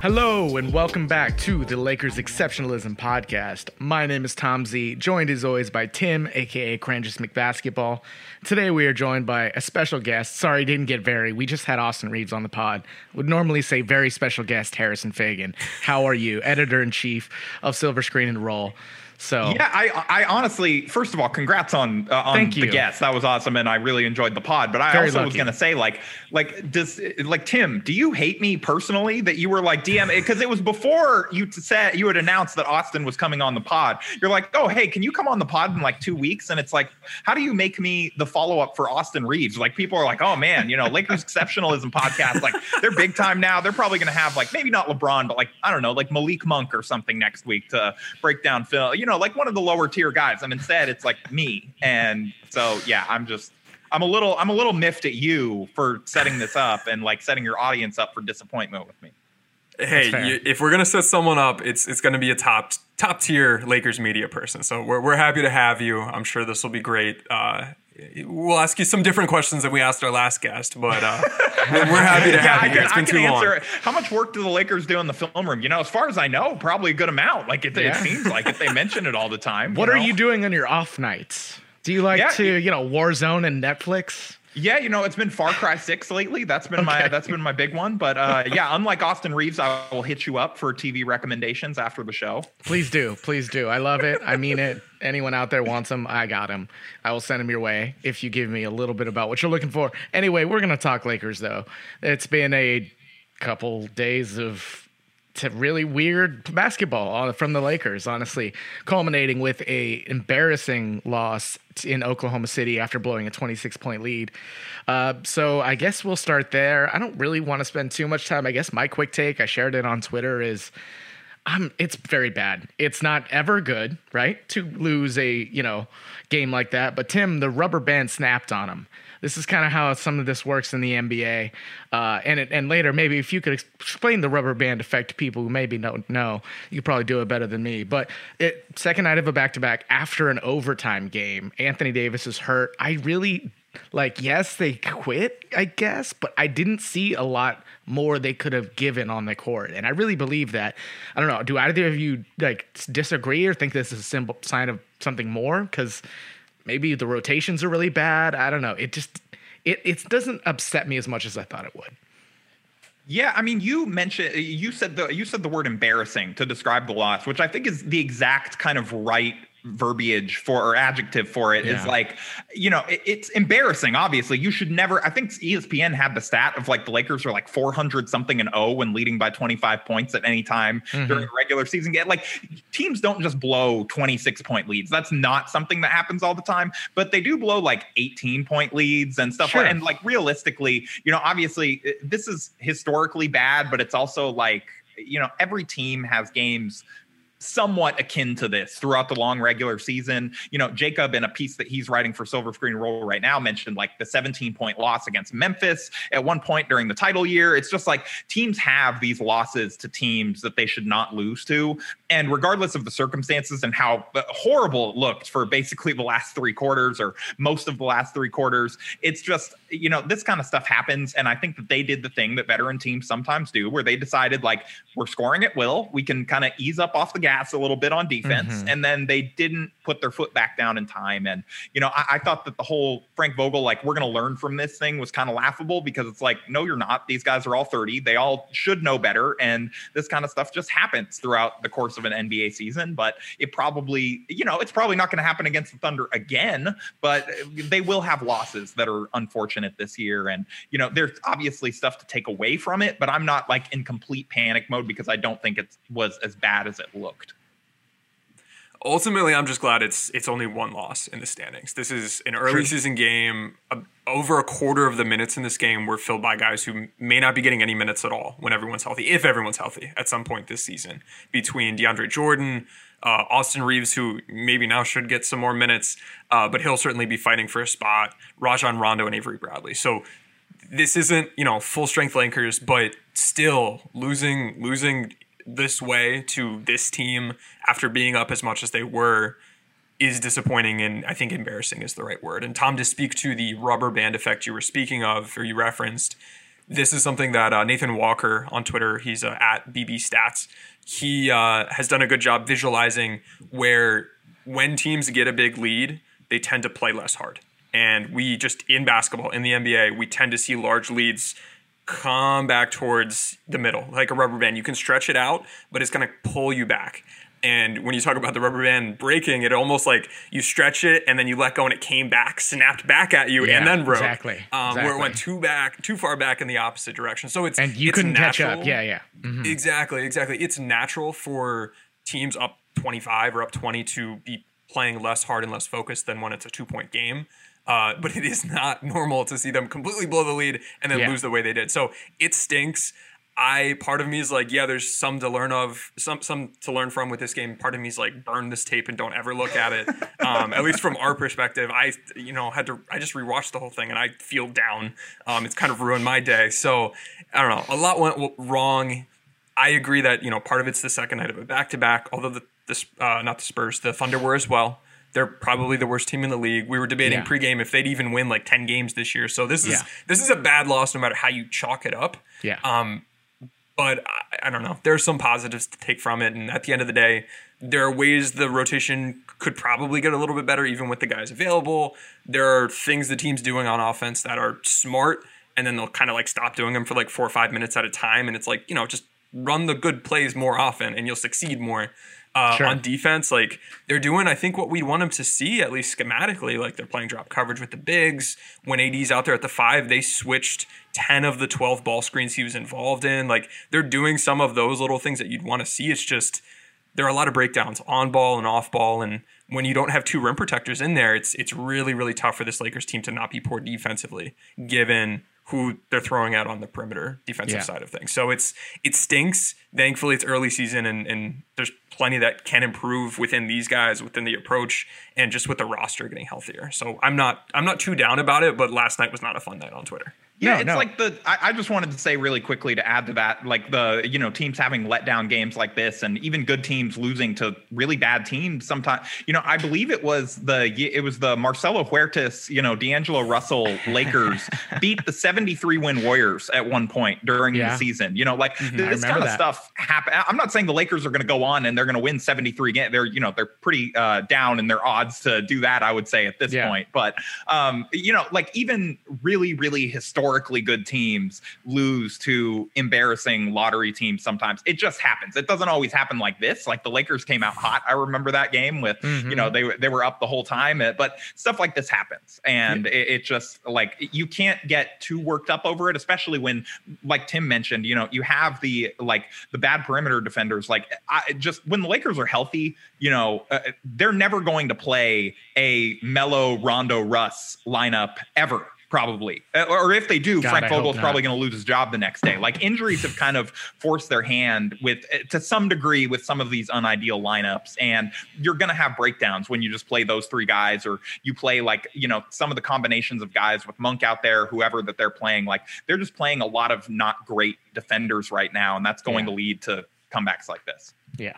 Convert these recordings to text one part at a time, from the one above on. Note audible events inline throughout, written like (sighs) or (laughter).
Hello and welcome back to the Lakers Exceptionalism Podcast. My name is Tom Z, joined as always by Tim, aka Cranjis McBasketball. Today we are joined by a special guest. Sorry, didn't get very. We just had Austin Reaves on the pod. Would normally say very special guest Harrison Faigen. How are you, editor in chief of Silver Screen and Roll? So Yeah, I I honestly, first of all, congrats on uh, on Thank the you. guest. That was awesome, and I really enjoyed the pod. But I Very also was gonna say, like, like does like Tim, do you hate me personally that you were like DM because it was before you said you had announced that Austin was coming on the pod. You're like, oh hey, can you come on the pod in like two weeks? And it's like, how do you make me the follow up for Austin Reaves? Like people are like, oh man, you know, Lakers exceptionalism podcast, like they're big time now. They're probably gonna have like maybe not LeBron, but like I don't know, like Malik Monk or something next week to break down film. You know, like one of the lower tier guys. And instead, it's like me. And so yeah, I'm just. I'm a little I'm a little miffed at you for setting this up and like setting your audience up for disappointment with me. Hey, you, if we're gonna set someone up, it's it's gonna be a top top tier Lakers media person. So we're we're happy to have you. I'm sure this will be great. Uh, we'll ask you some different questions than we asked our last guest, but uh, we're, we're happy to Yeah, have I you here. can, It's I been can too long. answer. How much work do the Lakers do in the film room? You know, as far as I know, probably a good amount. Like it, it seems like if They mention it all the time. what are know? you doing on your off nights? Do you like Yeah, to, you- you know, Warzone and Netflix? Yeah, you know, it's been Far Cry Six lately. That's been my that's been my big one. But uh, yeah, unlike Austin Reaves, I will hit you up for TV recommendations after the show. Please do. Please do. I love it. I mean it. Anyone out there wants them, I got them. I will send them your way if you give me a little bit about what you're looking for. Anyway, we're going to talk Lakers, though. It's been a couple days of to really weird basketball from the Lakers, honestly, culminating with a embarrassing loss in Oklahoma City after blowing a 26 point lead. Uh, so I guess we'll start there. I don't really want to spend too much time. I guess my quick take, I shared it on Twitter, is um, it's very bad. It's not ever good, right? To lose a, you know, game like that. But Tim, the rubber band snapped on him. This is kind of how some of this works in the NBA. Uh, and it, and later, maybe if you could explain the rubber band effect to people who maybe don't know, you could probably do it better than me. But it second night of a back to back after an overtime game, Anthony Davis is hurt. I really like yes they quit i guess but i didn't see a lot more they could have given on the court and i really believe that i don't know do either of you like disagree or think this is a simple sign of something more because maybe the rotations are really bad. I don't know. It just it, it doesn't upset me as much as i thought it would. Yeah, I mean, you mentioned you said the you said the word embarrassing to describe the loss, which I think is the exact kind of right verbiage for or adjective for it is Yeah. like you know it- it's embarrassing obviously. You should never i think espn had the stat of like the lakers are like 400 something and 0 when leading by 25 points at any time during a regular season. Game like teams don't just blow 26 point leads. That's not something that happens all the time but they do blow like 18 point leads and stuff. Sure. like and like realistically you know obviously uh, this is historically bad but it's also like you know every team has games somewhat akin to this throughout the long regular season. You know, Jacob in a piece that he's writing for Silver Screen Roll right now mentioned like the 17 point loss against Memphis at one point during the title year. It's just like teams have these losses to teams that they should not lose to. And regardless of the circumstances and how horrible it looked for basically the last three quarters or most of the last three quarters, it's just, you know, this kind of stuff happens. And I think that they did the thing that veteran teams sometimes do where they decided like, we're scoring at will. We can kind of ease up off the gas a little bit on defense. Mhm. And then they didn't put their foot back down in time. And, you know, I, I thought that the whole Frank Vogel, like, we're going to learn from this thing was kind of laughable because it's like, no, you're not. These guys are all 30. They all should know better. And this kind of stuff just happens throughout the course of an NBA season. But it probably, you know, it's probably not going to happen against the Thunder again, but they will have losses that are unfortunate this year. And, you know, there's obviously stuff to take away from it, but I'm not like in complete panic mode because I don't think it was as bad as it looked. Ultimately, I'm just glad it's it's only one loss in the standings. This is an early season game. Uh, over a quarter of the minutes in this game were filled by guys who may not be getting any minutes at all when everyone's healthy, if everyone's healthy at some point this season. Between DeAndre Jordan, uh, Austin Reaves, who maybe now should get some more minutes, uh, but he'll certainly be fighting for a spot. Rajon Rondo and Avery Bradley. So this isn't you know full strength Lakers, but still losing losing this way to this team after being up as much as they were is disappointing and I think embarrassing is the right word. And Tom, to speak to the rubber band effect you were speaking of or you referenced, this is something that uh, Nathan Walker on Twitter, he's uh, at BB Stats, he uh, has done a good job visualizing where when teams get a big lead, they tend to play less hard. And we just in basketball, in the NBA, we tend to see large leads come back towards the middle, like a rubber band. You can stretch it out, but it's going to pull you back. And when you talk about the rubber band breaking, it almost like you stretch it and then you let go and it came back, snapped back at you, Yeah, and then broke. exactly, Um, Where it went too back, too far back in the opposite direction. So it's And you it's couldn't catch up. natural. Yeah, yeah. Mhm. Exactly, exactly. It's natural for teams up 25 or up 20 to be playing less hard and less focused than when it's a two point game. Uh, but it is not normal to see them completely blow the lead and then Yeah. lose the way they did. So it stinks. I part of me is like, yeah, there's some to learn of, some some to learn from with this game. Part of me is like, burn this tape and don't ever look at it. (laughs) Um, at least from our perspective, I you know had to I just rewatched the whole thing and I feel down. Um, it's kind of ruined my day. So I don't know. A lot went wrong. I agree that you know part of it's the second night of a back to back. Although the the uh, not the Spurs, the Thunder were as well. They're probably the worst team in the league. We were debating Yeah. pregame if they'd even win like ten games this year. So this is Yeah. this is a bad loss no matter how you chalk it up. Yeah. Um, but I, I don't know. There's some positives to take from it, and at the end of the day, there are ways the rotation could probably get a little bit better, even with the guys available. There are things the team's doing on offense that are smart, and then they'll kind of like stop doing them for like four or five minutes at a time, and it's like you know just run the good plays more often, and you'll succeed more. Uh, Sure. On defense, like they're doing, I think what we want them to see, at least schematically, like they're playing drop coverage with the bigs. When AD's out there at the five, they switched 10 of the 12 ball screens he was involved in. Like they're doing some of those little things that you'd want to see. It's just there are a lot of breakdowns on ball and off ball. And when you don't have two rim protectors in there, it's it's really, really tough for this Lakers team to not be poor defensively, given who they're throwing out on the perimeter defensive Yeah. side of things. So it's it stinks. Thankfully, it's early season and, and there's plenty that can improve within these guys, within the approach, and just with the roster getting healthier. So I'm not I'm not too down about it, but last night was not a fun night on Twitter. Yeah, No, it's no. like the. I, I just wanted to say really quickly to add to that, like the you know teams having letdown games like this, and even good teams losing to really bad teams. Sometimes, you know, I believe it was the it was the Marcelo Huertas, you know, D'Angelo Russell (laughs) Lakers beat the 73 win Warriors at one point during Yeah. the season. You know, like this kind of that. stuff happen. I'm not saying the Lakers are going to go on and they're going to win 73 games. They're you know they're pretty uh, down in their odds to do that. I would say at this Yeah. point, but um, you know, like even really, really historically good teams lose to embarrassing lottery teams sometimes. It just happens. It doesn't always happen like this. Like the Lakers came out hot. I remember that game with, you know, they, were- they were up the whole time, but stuff like this happens. And it, it just like, you can't get too worked up over it, especially when, like Tim mentioned, you know, you have the, like the bad perimeter defenders, like I just, when the Lakers are healthy, you know, uh, they're never going to play a Melo Rondo Russ lineup ever. Probably, Uh, or if they do, God, Frank I hope Vogel's probably going to lose his job the next day. Like injuries have kind of forced their hand with, uh, to some degree, with some of these unideal lineups, and you're going to have breakdowns when you just play those three guys, or you play like you know some of the combinations of guys with Monk out there, whoever that they're playing. Like they're just playing a lot of not great defenders right now, and that's going Yeah. to lead to comebacks like this. Yeah.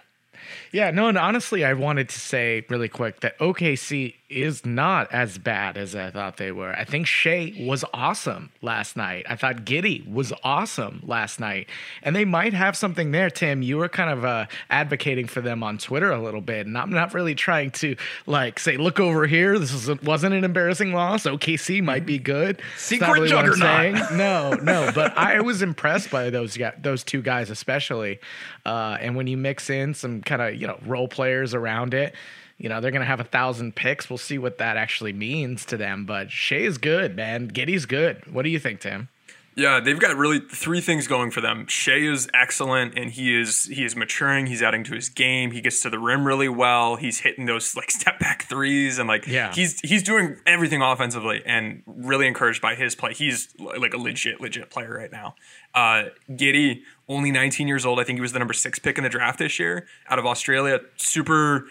Yeah, no, and honestly, I wanted to say really quick that OKC is not as bad as I thought they were. I think Shai was awesome last night. I thought Giddey was awesome last night. And they might have something there, Tim. You were kind of uh, advocating for them on Twitter a little bit. And I'm not really trying to like say, look over here. This is, wasn't an embarrassing loss. OKC might be good. Secret I'm juggernaut. No, no, but I was impressed by those those two guys especially. Uh, and when you mix in some kind of you know role players around it, you know they're gonna have a thousand picks. We'll see what that actually means to them. But Shai is good, man. Giddey's good. What do you think, Tim? Yeah, they've got really three things going for them. Shai is excellent, and he is he is maturing. He's adding to his game. He gets to the rim really well. He's hitting those (laughs) like step back threes, and like Yeah. he's he's doing everything offensively, and really encouraged by his play. He's like a legit legit player right now. Uh, Giddey, only 19 years old. I think he was the number six pick in the draft this year out of Australia. Super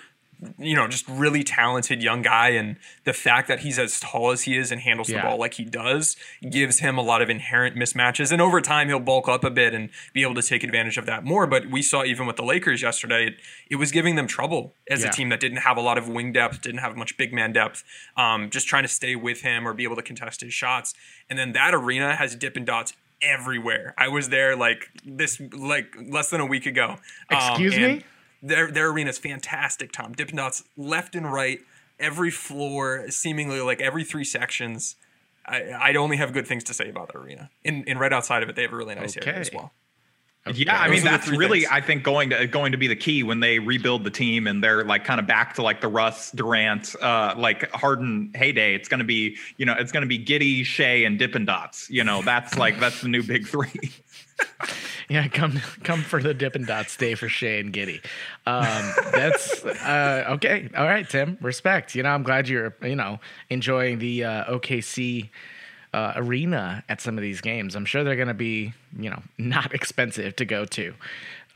you know, just really talented young guy. And the fact that he's as tall as he is and handles Yeah. the ball like he does gives him a lot of inherent mismatches. And over time, he'll bulk up a bit and be able to take advantage of that more. But we saw even with the Lakers yesterday, it, it was giving them trouble as Yeah. a team that didn't have a lot of wing depth, didn't have much big man depth, um, just trying to stay with him or be able to contest his shots. And then that arena has Dippin' Dots everywhere. I was there like this, like less than a week ago. Um, Excuse and me? Their their arena is fantastic, Tom. Dippin' Dots left and right, every floor, seemingly like every three sections. I, I'd only have good things to say about the arena. And, and right outside of it, they have a really nice area as Okay. well. Yeah, I mean are that's really things. I think going to going to be the key when they rebuild the team and they're like kind of back to like the Russ Durant uh like Harden heyday. It's going to be you know it's going to be Giddey, Shai, and Dippin' Dots. You know that's like that's the new big three. (laughs) (laughs) Yeah, come come for the Dippin' Dots day for Shai and Giddey. Um, that's uh, okay. All right, Tim. Respect. You know, I'm glad you're you know enjoying the uh, OKC uh, arena at some of these games. I'm sure they're going to be you know not (laughs) expensive to go to.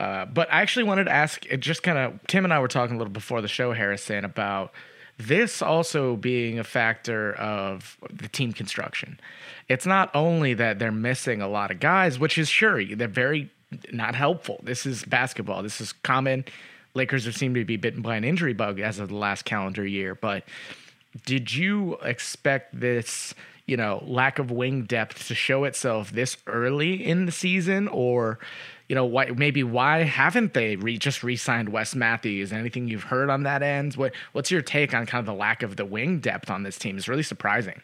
Uh, but I actually wanted to ask, it just kind of Tim and I were talking a little before the show, Harrison, about this also being a factor of the team construction. It's not only that they're missing a lot of guys, which is sure they're very not helpful. This is basketball. This is common. Lakers have seemed to be bitten by an injury bug as of the last calendar year. But did you expect this, you know, lack of wing depth to show itself this early in the season, or, you know, why maybe why haven't they re- just re-signed Wes Matthews? Anything you've heard on that end? What What's your take on kind of the lack of the wing depth on this team? It's really surprising.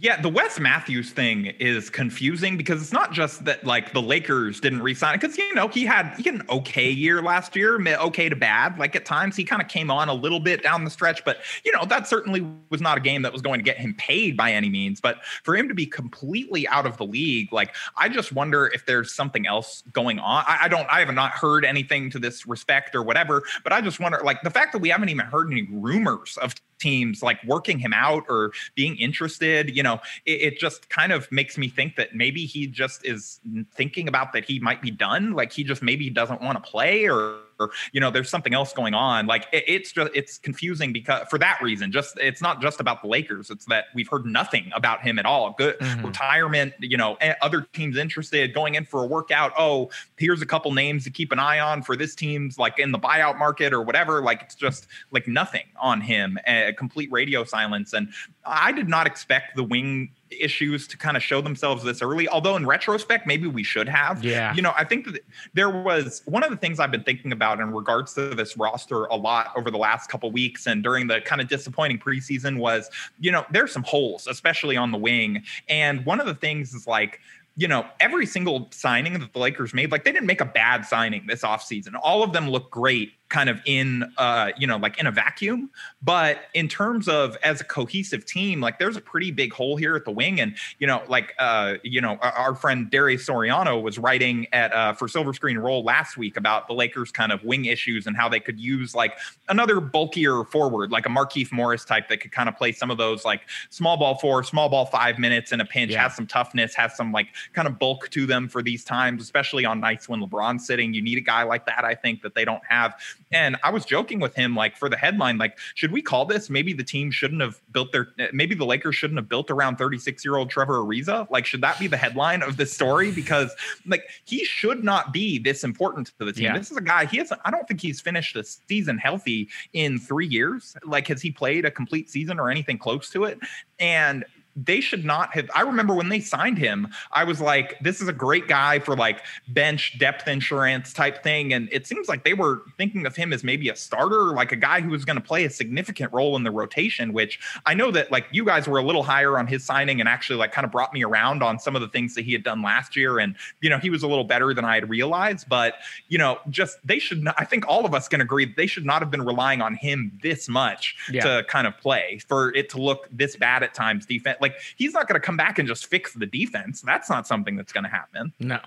Yeah, the Wes Matthews thing is confusing because it's not just that like the Lakers didn't re-sign because you know he had he had an okay year last year, okay to bad. Like at times he kind of came on a little bit down the stretch, but you know that certainly was not a game that was going to get him paid by any means. But for him to be completely out of the league, like I just wonder if there's something else going on. I, I don't, I have not heard anything to this respect or whatever, but I just wonder like the fact that we haven't even heard any rumors of teams like working him out or being interested you know it, it just kind of makes me think that maybe he just is thinking about that he might be done like he just maybe doesn't want to play or, or you know there's something else going on. Like it, it's just it's confusing because for that reason just it's not just about the lakers it's that we've heard nothing about him at all. Good retirement you know eh, other teams interested going in for a workout. Oh here's a couple names to keep an eye on for this team's like in the buyout market or whatever. Like it's just like nothing on him a complete radio silence. And i did not expect the wing issues to kind of show themselves this early although in retrospect maybe we should have Yeah. you know i think that there was one of the things i've been thinking about in regards to this roster a lot over the last couple weeks and during the kind of disappointing preseason was you know there's some holes especially on the wing and one of the things is like you know, every single signing that the Lakers made, like they didn't make a bad signing this offseason. All of them look great kind of in uh, you know, like in a vacuum. But in terms of as a cohesive team, like there's a pretty big hole here at the wing. And, you know, like uh, you know, our, our friend Darius Soriano was writing at uh for Silver Screen Roll last week about the Lakers kind of wing issues and how they could use like another bulkier forward, like a Markieff Morris type that could kind of play some of those like small ball four, small ball five minutes in a pinch, Yeah. has some toughness, has some like kind of bulk to them for these times, especially on nights when LeBron's sitting. You need a guy like that, I think, that they don't have. And I was joking with him, like for the headline, like, should we call this maybe the team shouldn't have built their, eh, maybe the Lakers shouldn't have built around 36 year old Trevor Ariza? Like, should that be the headline of this story? Because like he should not be this important to the team. Yeah. This is a guy, he has, I don't think he's finished the season healthy in three years. Like, has he played a complete season or anything close to it? And they should not have. I remember when they signed him, I was like, this is a great guy for like bench depth insurance type thing. And it seems like they were thinking of him as maybe a starter, like a guy who was going to play a significant role in the rotation, which I know that like you guys were a little higher on his signing and actually like kind of brought me around on some of the things that he had done last year. And, you know, he was a little better than I had realized. But, you know, just they should not, I think all of us can agree they should not have been relying on him this much Yeah. to kind of play for it to look this bad at times defense. Like Like he's not going to come back and just fix the defense. That's not something that's going to happen. No.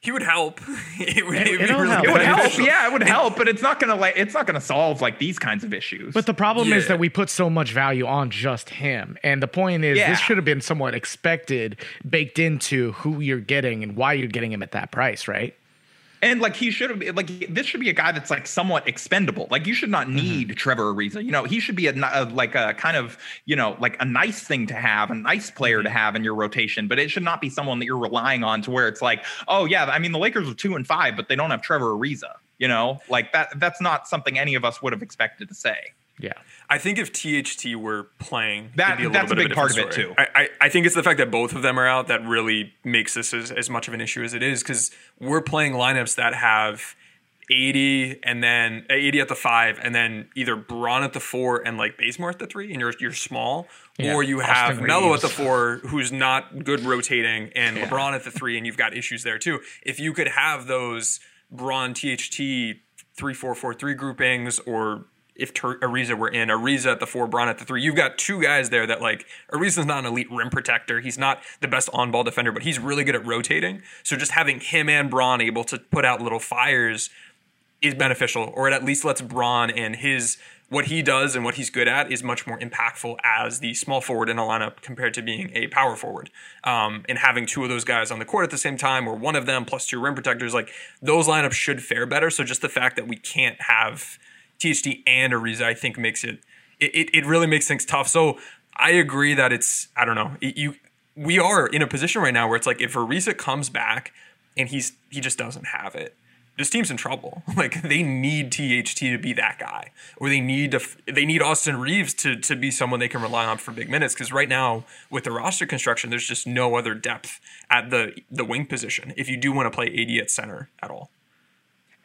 He would help. (laughs) it would, It- it'd it'll really help. It would help, yeah, it would help, but it's not going to like it's not going to solve like these kinds of issues. But the problem is that we put so much value on just him. And the point is, Yeah. this should have been somewhat expected, baked into who you're getting and why you're getting him at that price, right? And like he should have like this should be a guy that's like somewhat expendable. Like you should not Mm-hmm. need Trevor Ariza. You know, he should be a, a like a kind of you know like a nice thing to have, a nice player Mm-hmm. to have in your rotation. But it should not be someone that you're relying on to where it's like, oh yeah, I mean the Lakers are two and five, but they don't have Trevor Ariza. You know, like that. That's not something any of us would have expected to say. Yeah. I think if THT were playing, That- it'd be a that's little a big of part of it, story. too. I, I, I think it's the fact that both of them are out that really makes this as, as much of an issue as it is because we're playing lineups that have AD and then uh, AD at the five and then either Bron at the four and like Bazemore at the three and you're you're small Yeah, or you Austin have Melo at the four who's not good rotating and LeBron at the three and you've got issues there too. If you could have those Bron THT three four four three groupings or if Ter- Ariza were in, Ariza at the four, Bron at the three. You've got two guys there that like Ariza's not an elite rim protector. He's not the best on ball defender, but he's really good at rotating. So just having him and Bron able to put out little fires is beneficial, or it at least lets Bron and his what he does and what he's good at is much more impactful as the small forward in a lineup compared to being a power forward. Um, and having two of those guys on the court at the same time, or one of them plus two rim protectors, like those lineups should fare better. So just the fact that we can't have THT and Ariza, I think makes it it, it, really makes things tough. So I agree that it's I don't know it- you we are in a position right now where it's like if Ariza comes back and he's he just doesn't have it. This team's in trouble. (laughs) Like they need THT to be that guy, or they need to. They need Austin Reaves to to be someone they can rely on for big minutes. Because right now, with the roster construction, there's just no other depth at the the wing position. If you do want to play AD at center at all,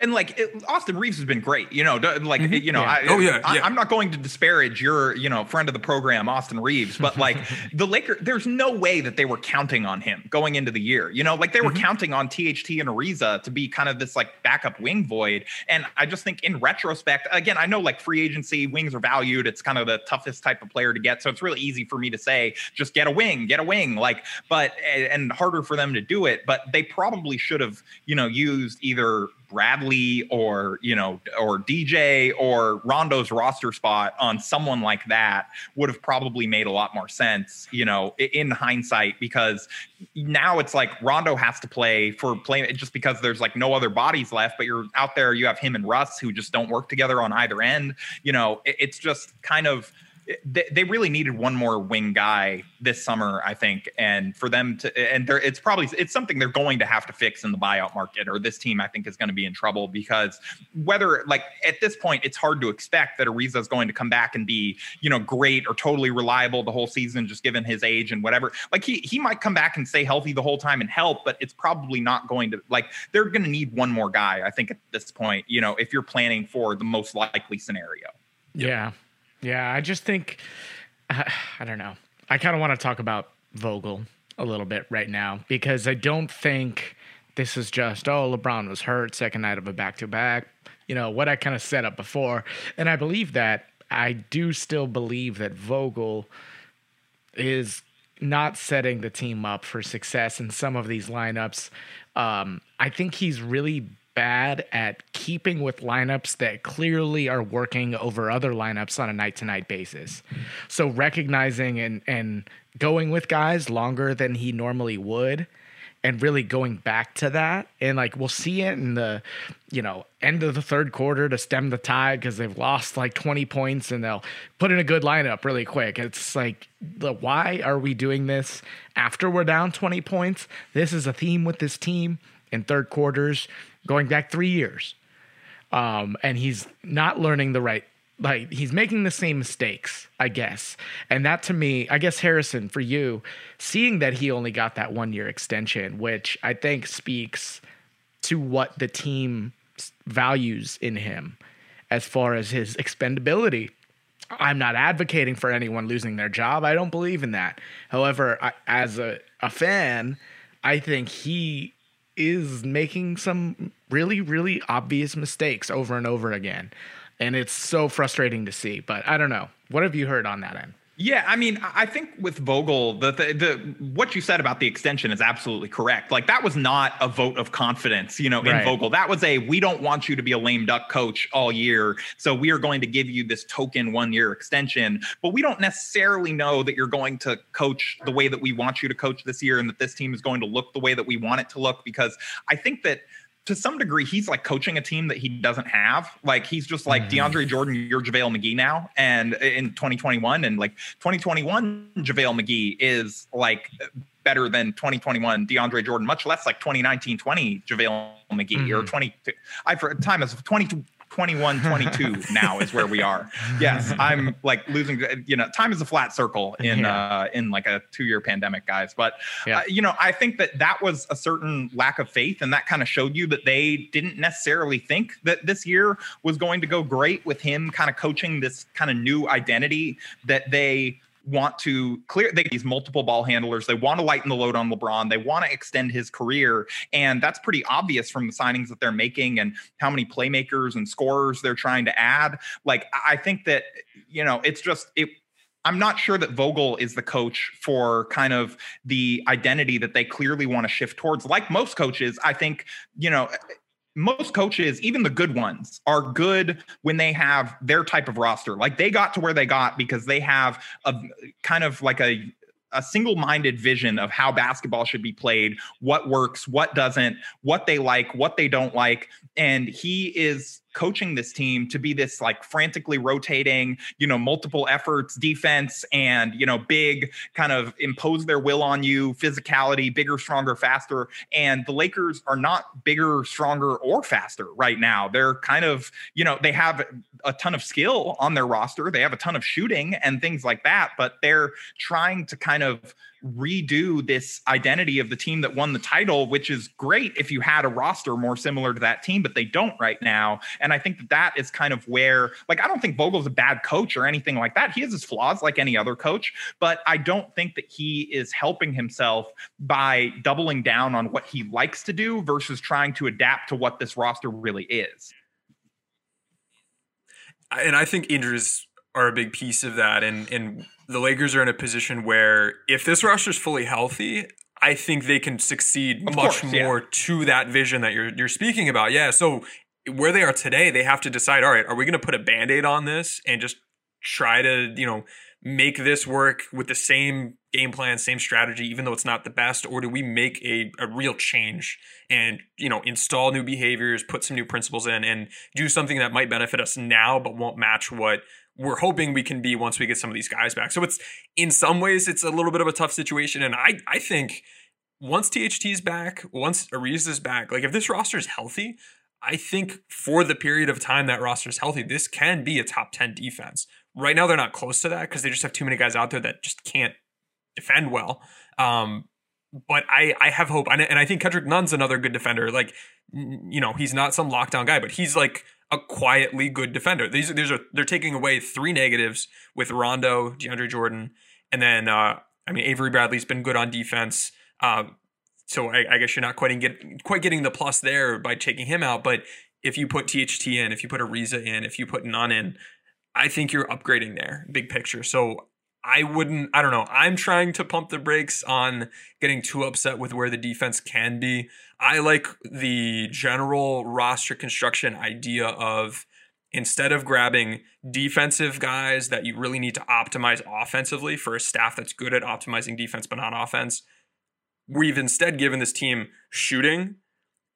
And like it, Austin Reaves has been great, you know. Like you know, I, Oh, yeah, I, yeah. I'm not going to disparage your, you know, friend of the program, Austin Reeves, but like (laughs) the Lakers, there's no way that they were counting on him going into the year. You know, like they were Mm-hmm. counting on THT and Ariza to be kind of this like backup wing void. And I just think in retrospect, again, I know like free agency wings are valued. It's kind of the toughest type of player to get, so it's really easy for me to say just get a wing, get a wing, like, but and harder for them to do it. But they probably should have, you know, used either Bradley or you know or DJ or Rondo's roster spot on someone like that would have probably made a lot more sense, you know, in hindsight because now it's like Rondo has to play for play just because there's like no other bodies left, but you're out there you have him and Russ who just don't work together on either end, you know, it's just kind of they, they really needed one more wing guy this summer, I think, and for them to and there it's probably it's something they're going to have to fix in the buyout market, or this team I think is going to be in trouble because whether like at this point it's hard to expect that Ariza is going to come back and be you know great or totally reliable the whole season, just given his age and whatever. Like he he might come back and stay healthy the whole time and help, but it's probably not going to like they're going to need one more guy. I think at this point, you know, if you're planning for the most likely scenario. Yeah. Yeah. I just think, (sighs) I don't know. I kind of want to talk about Vogel a little bit right now because I don't think this is just, oh, LeBron was hurt, second night of a back to back, you know, what I kind of set up before. And I believe that. I do still believe that Vogel is not setting the team up for success in some of these lineups. Um, I think he's really bad at keeping with lineups that clearly are working over other lineups on a night to night basis. So recognizing and and going with guys longer than he normally would and really going back to that. And like we'll see it in the you know end of the third quarter to stem the tide because they've lost like 20 points and they'll put in a good lineup really quick. It's like the why are we doing this after we're down 20 points? This is a theme with this team in third quarters going back three years. Um, and he's not learning the right like he's making the same mistakes i guess. And that to me i guess harrison for you seeing that he only got that one year extension which i think speaks to what the team values in him as far as his expendability. I'm not advocating for anyone losing their job. I don't believe in that. However I, as a, a fan i think he is making some really, really obvious mistakes over and over again. And it's so frustrating to see. But I don't know. What have you heard on that end? Yeah, I mean, I think with Vogel, the, the the what you said about the extension is absolutely correct. Like that was not a vote of confidence, you know, in Right. Vogel. That was a we don't want you to be a lame duck coach all year, so we are going to give you this token one year extension, but we don't necessarily know that you're going to coach the way that we want you to coach this year, and that this team is going to look the way that we want it to look. Because I think that to some degree, he's like coaching a team that he doesn't have. Like he's just like mm-hmm. DeAndre Jordan, you're JaVale McGee now, and in 2021, and like 2021, JaVale McGee is like better than 2021 DeAndre Jordan, much less like 2019 20 JaVale McGee or mm-hmm. 20. I for a time is 20. 21 22 (laughs) now is where we are yes i'm like losing you know time is a flat circle in Yeah. uh in like a two year pandemic guys but Yeah. uh, you know i think that that was a certain lack of faith and that kind of showed you that they didn't necessarily think that this year was going to go great with him kind of coaching this kind of new identity that they want to clear they these multiple ball handlers they want to lighten the load on lebron they want to extend his career and that's pretty obvious from the signings that they're making and how many playmakers and scorers they're trying to add like i think that you know it's just it I'm not sure that Vogel is the coach for kind of the identity that they clearly want to shift towards. Like most coaches, I think, you know, most coaches, even the good ones, are good when they have their type of roster. Like they got to where they got because they have a kind of like a a single-minded vision of how basketball should be played, what works, what doesn't, what they like, what they don't like, and he is coaching this team to be this like frantically rotating, you know, multiple efforts defense and, you know, big kind of impose their will on you, physicality, bigger, stronger, faster. And the Lakers are not bigger, stronger, or faster right now. They're kind of, you know, they have a ton of skill on their roster. They have a ton of shooting and things like that, but they're trying to kind of redo this identity of the team that won the title, which is great if you had a roster more similar to that team, but they don't right now. And I think that that is kind of where, like, I don't think Vogel's a bad coach or anything like that. He has his flaws like any other coach, but I don't think that he is helping himself by doubling down on what he likes to do versus trying to adapt to what this roster really is. and I think injuries are a big piece of that. And and the Lakers are in a position where if this roster is fully healthy, I think they can succeed Of much course, yeah. more to that vision that you're you're speaking about. Yeah. So where they are today, they have to decide, all right, are we gonna put a band-aid on this and just try to, you know, make this work with the same game plan, same strategy, even though it's not the best, or do we make a, a real change and you know install new behaviors, put some new principles in, and do something that might benefit us now but won't match what we're hoping we can be once we get some of these guys back. So it's in some ways it's a little bit of a tough situation, and I I think once THT's back, once Ariza is back, like if this roster is healthy, I think for the period of time that roster is healthy, this can be a top 10 defense. Right now, they're not close to that because they just have too many guys out there that just can't defend well. Um, but I, I have hope. And I, think Kendrick Nunn's another good defender. Like, you know, he's not some lockdown guy, but he's like a quietly good defender. These, these are, they're taking away three negatives with Rondo, DeAndre Jordan, and then, uh, I mean, Avery Bradley's been good on defense. Um, so I, I guess you're not quite get quite getting the plus there by taking him out. But if you put THT in, if you put Ariza in, if you put Nunn in, I think you're upgrading there, big picture. So I wouldn't. I don't know. I'm trying to pump the brakes on getting too upset with where the defense can be. I like the general roster construction idea of instead of grabbing defensive guys that you really need to optimize offensively for a staff that's good at optimizing defense but not offense, we've instead given this team shooting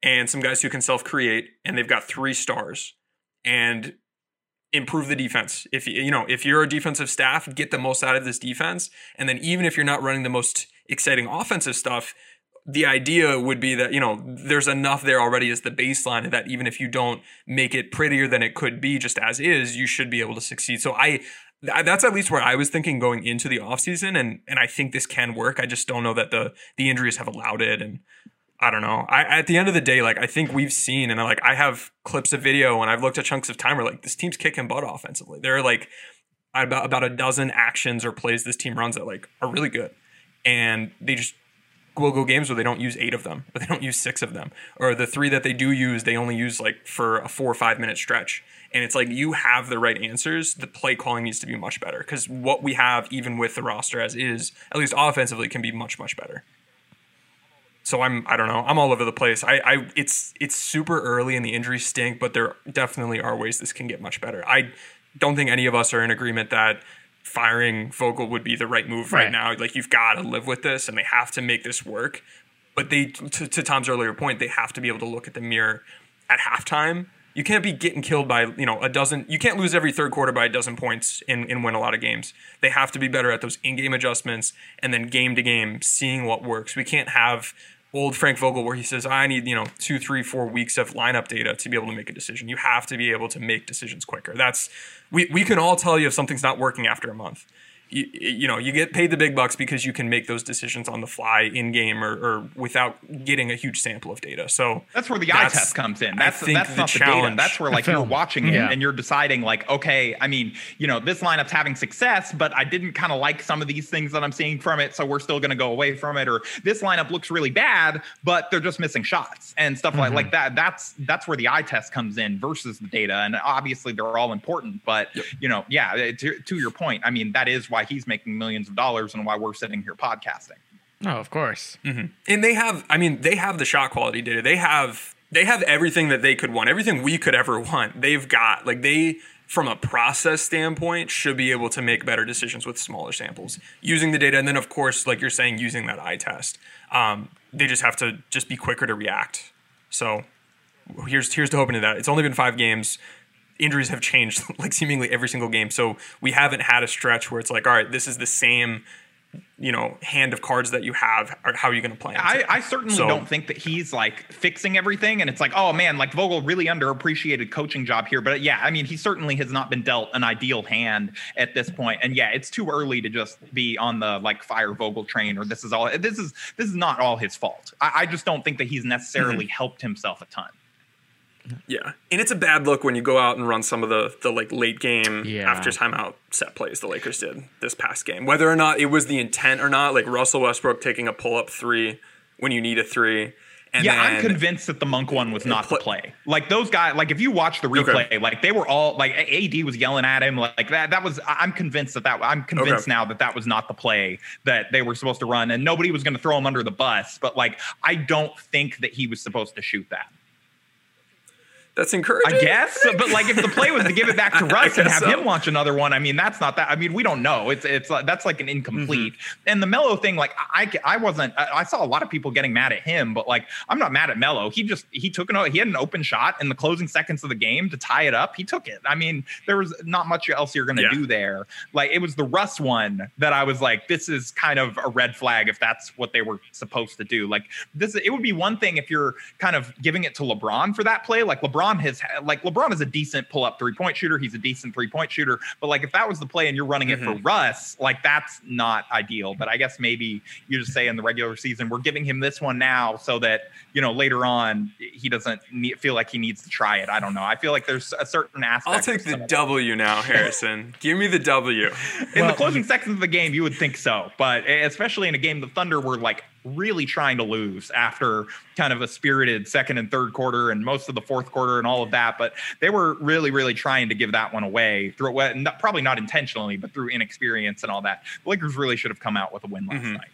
and some guys who can self create, and they've got three stars and improve the defense. If you know if you're a defensive staff, get the most out of this defense, and then even if you're not running the most exciting offensive stuff. The idea would be that, you know, there's enough there already as the baseline that even if you don't make it prettier than it could be just as is, you should be able to succeed. So I that's at least where I was thinking going into the offseason and and I think this can work. I just don't know that the the injuries have allowed it and I don't know. I at the end of the day, like I think we've seen and like I have clips of video and I've looked at chunks of time where like this team's kicking butt offensively. There are like about about a dozen actions or plays this team runs that like are really good. And they just will go games where they don't use eight of them, or they don't use six of them, or the three that they do use, they only use like for a four or five minute stretch. And it's like you have the right answers. The play calling needs to be much better because what we have, even with the roster as is, at least offensively, can be much much better. So I'm I don't know I'm all over the place. I, I it's it's super early and the injuries stink, but there definitely are ways this can get much better. I don't think any of us are in agreement that firing Vogel would be the right move right, Right. now. Like you've got to live with this, and they have to make this work. But they, to, to Tom's earlier point, they have to be able to look at the mirror at halftime. You can't be getting killed by you know a dozen. You can't lose every third quarter by a dozen points and, and win a lot of games. They have to be better at those in-game adjustments and then game to game seeing what works. We can't have old Frank Vogel where he says I need you know two, three, four weeks of lineup data to be able to make a decision. You have to be able to make decisions quicker. That's we we can all tell you if something's not working after a month. You, you know you get paid the big bucks because you can make those decisions on the fly in game or, or without getting a huge sample of data. So That's where the eye test comes in. I That's think that's the not the data. challenge- That's where like you're film. watching it Yeah. and you're deciding like, okay, I mean, you know, this lineup's having success, but I didn't kind of like some of these things that I'm seeing from it, so we're still going to go away from it. Or this lineup looks really bad, but they're just missing shots and stuff like mm-hmm. like that. That's that's where the eye test comes in versus the data, and obviously they're all important. But you know, yeah, to, to your point, I mean, that is why he's making millions of dollars and why we're sitting here podcasting. No, of course. and they have i mean they have the shot quality data. They have they have everything that they could want everything we could ever want. They've got like they from a process standpoint should be able to make better decisions with smaller samples using the data. And then of course like you're saying using that eye test. Um, they just have to just be quicker to react. So here's here's to hoping to that. It's only been five games injuries have changed (laughs) like seemingly every single game so we haven't had a stretch where it's like all right this is the same you know hand of cards that you have or how are you going to play I. I certainly So- don't think that he's like fixing everything. And it's like, oh man, like Vogel really underappreciated coaching job here. But yeah, I mean, he certainly has not been dealt an ideal hand at this point. And yeah, it's too early to just be on the like fire Vogel train or this is all this is this is not all his fault. I, I just don't think that he's necessarily Mm-hmm. helped himself a ton. Yeah, and it's a bad look when you go out and run some of the the like late game Yeah. after timeout set plays the Lakers did this past game. Whether or not it was the intent or not, like Russell Westbrook taking a pull up three when you need a three. And yeah, I'm convinced that the monk one was not pl- the play. Like those guys, like if you watch the replay, like they were all like AD was yelling at him, like that. That was. I'm convinced that that. I'm convinced Okay. now that that was not the play that they were supposed to run, and nobody was going to throw him under the bus. But like, I don't think that he was supposed to shoot that. That's encouraging. I guess, (laughs) but like if the play was to give it back to (laughs) Russ and have so. him launch another one, I mean that's not that. I mean we don't know. It's it's like, that's like an incomplete. Mm-hmm. And the Melo thing, like I I wasn't. I I saw a lot of people getting mad at him, but like I'm not mad at Melo. He just he took an he had an open shot in the closing seconds of the game to tie it up. He took it. I mean there was not much else you're gonna Yeah. do there. Like it was the Russ one that I was like this is kind of a red flag if that's what they were supposed to do. Like this it would be one thing if you're kind of giving it to LeBron for that play. Like LeBron has like LeBron is a decent pull up three point shooter. He's a decent three point shooter. But like if that was the play and you're running it for mm-hmm. Russ, like that's not ideal. But I guess maybe you just say in the regular season we're giving him this one now so that you know later on he doesn't need, feel like he needs to try it. I don't know. I feel like there's a certain aspect. I'll take the W now, Harrison. (laughs) Give me the W. in Well- the closing seconds of the game, you would think so, but especially in a game the Thunder were like really trying to lose after kind of a spirited second and third quarter and most of the fourth quarter and all of that. But they were really, really trying to give that one away through well, not, probably not intentionally, but through inexperience and all that. The Lakers really should have come out with a win last Mm-hmm. night.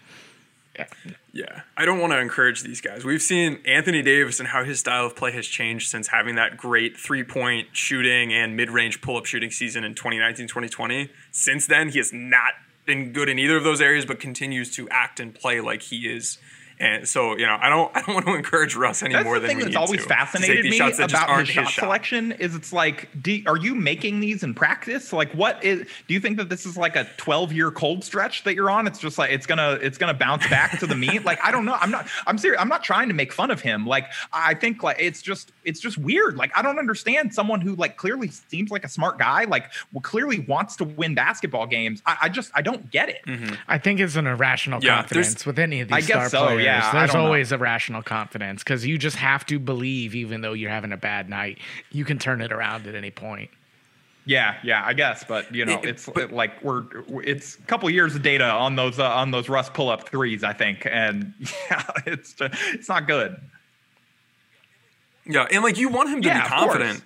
Yeah. yeah, I don't want to encourage these guys. We've seen Anthony Davis and how his style of play has changed since having that great three point shooting and mid range pull up shooting season in 2019 2020. Since then, he has not been good in either of those areas, but continues to act and play like he is. And so, you know, I don't, (laughs) I don't want to encourage Russ any That's more the than thing we that's need always to, to fascinated take these me shots that about aren't his shot his shot. selection is it's like do, are you making these in practice? Like what is do you think that this is like a 12 year cold stretch that you're on? It's just like it's gonna it's gonna bounce back to the meat like i don't know. I'm not i'm serious i'm not trying to make fun of him. Like i think like it's just it's just weird. Like i don't understand someone who like clearly seems like a smart guy like well, clearly wants to win basketball games. I, I just i don't get it. Mm-hmm. I think it's an irrational Yeah, confidence with any of I these guess star so, players. yeah, I There's don't know. always irrational confidence because you just have to believe, even though you're having a bad night, you can turn it around at any point. Yeah, yeah, I guess, but you know, It- it's but- like we're it's a couple years of data on those uh, on those Russ pull up threes, I think, and (laughs) yeah, it's just, it's not good. Yeah, and like you want him to Yeah, be confident,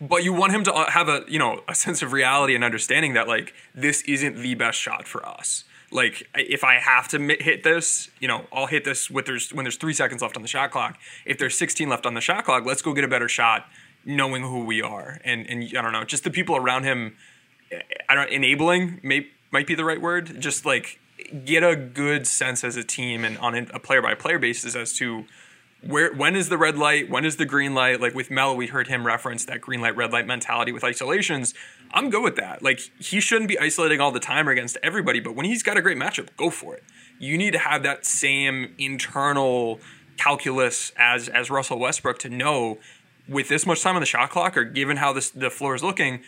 but you want him to uh, have a you know a sense of reality and understanding that like this isn't the best shot for us. Like if I have to hit this, you know, I'll hit this with there's when there's three seconds left on the shot clock. If there's 16 left on the shot clock, let's go get a better shot, knowing who we are. And and I don't know, just the people around him. Eh, eh, I don't enabling may might be the right word. Just like get a good sense as a team and on a player by player basis as to where when is the red light? When is the green light? Like with Melo we heard him reference that green light red light mentality with isolations. I'm good with that. Like he shouldn't be isolating all the time or against everybody but when he's got a great matchup go for it. You need to have that same internal calculus as as russell westbrook to know with this much time on the shot clock or given how this the floor is looking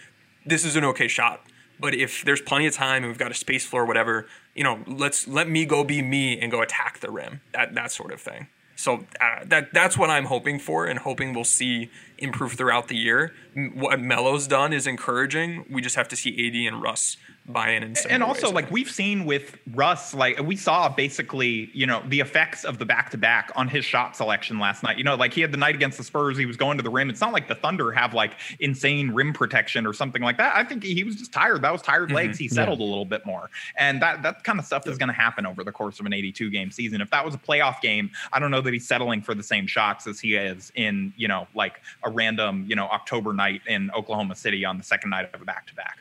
this is an okay shot. But if there's plenty of time and we've got a space floor whatever you know let's let me go be me and go attack the rim that that sort of thing so uh, that that's what I'm hoping for, and hoping we'll see improve throughout the year. What Melo's done is encouraging. We just have to see AD and Russ buy in. in and also ways, like we've seen with Russ, like we saw basically, you know, the effects of the back to back on his shot selection last night. You know, like he had the night against the Spurs, he was going to the rim. It's not like the Thunder have like insane rim protection or something like that. I think he was just tired. That was tired Mm-hmm. legs. He settled a little bit more, and that that kind of stuff is going to happen over the course of an 82 game season. If that was a playoff game, I don't know that he's settling for the same shots as he is in you know like a random you know October night in Oklahoma City on the second night of a back to back.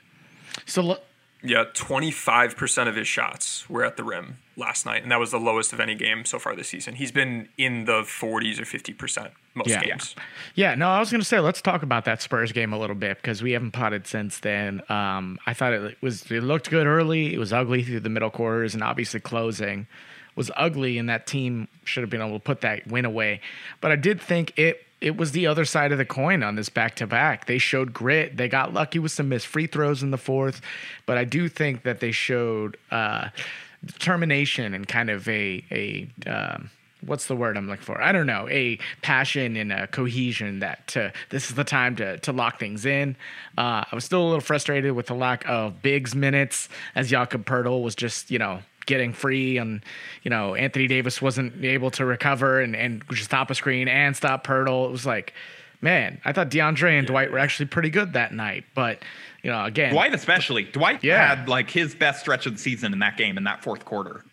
So lo- yeah, 25 percent of his shots were at the rim last night, and that was the lowest of any game so far this season. He's been in the 40s or 50 percent most Yeah. games. Yeah, no, I was gonna say let's talk about that Spurs game a little bit because we haven't potted since then. Um, I thought it was it looked good early. It was ugly through the middle quarters, and obviously closing was ugly, and that team should have been able to put that win away. But I did think it it was the other side of the coin on this back to back. They showed grit. They got lucky with some missed free throws in the fourth, but I do think that they showed uh, determination and kind of a a um, what's the word I'm looking for? I don't know, a passion and a cohesion that this is the time to to lock things in. Uh, I was still a little frustrated with the lack of bigs minutes as Jakob Poeltl was just you know getting free and you know Anthony Davis wasn't able to recover and and stop a screen and stop Poeltl. It was like. Man, I thought DeAndre and Dwight were actually pretty good that night, but you know, again, Dwight especially. Dwight Yeah. had like his best stretch of the season in that game in that fourth quarter.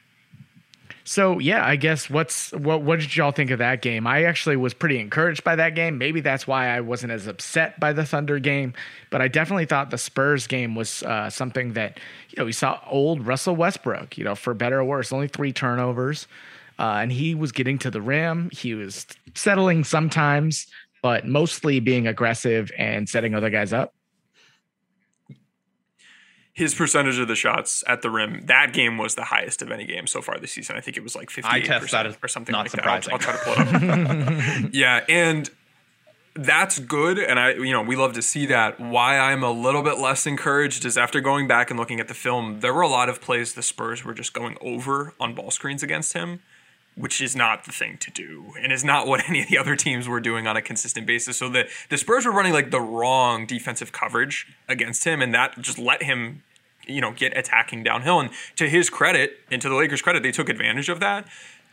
So yeah, I guess what's what what did y'all think of that game? I actually was pretty encouraged by that game. Maybe that's why I wasn't as upset by the Thunder game, but I definitely thought the Spurs game was uh, something that you know we saw old Russell Westbrook. You know, for better or worse, only three turnovers, uh, and he was getting to the rim. He was settling sometimes, but mostly being aggressive and setting other guys up. His percentage of the shots at the rim that game was the highest of any game so far this season. I think it was like 58 I test that or something not like surprising. that. I'll, I'll try to pull it up. (laughs) yeah, and that's good and i you know we love to see that why i'm a little bit less encouraged is after going back and looking at the film there were a lot of plays the spurs were just going over on ball screens against him which is not the thing to do and is not what (laughs) any of the other teams were doing on a consistent basis so the the spurs were running like the wrong defensive coverage against him and that just let him you know get attacking downhill. And to his credit and to the lakers credit they took advantage of that.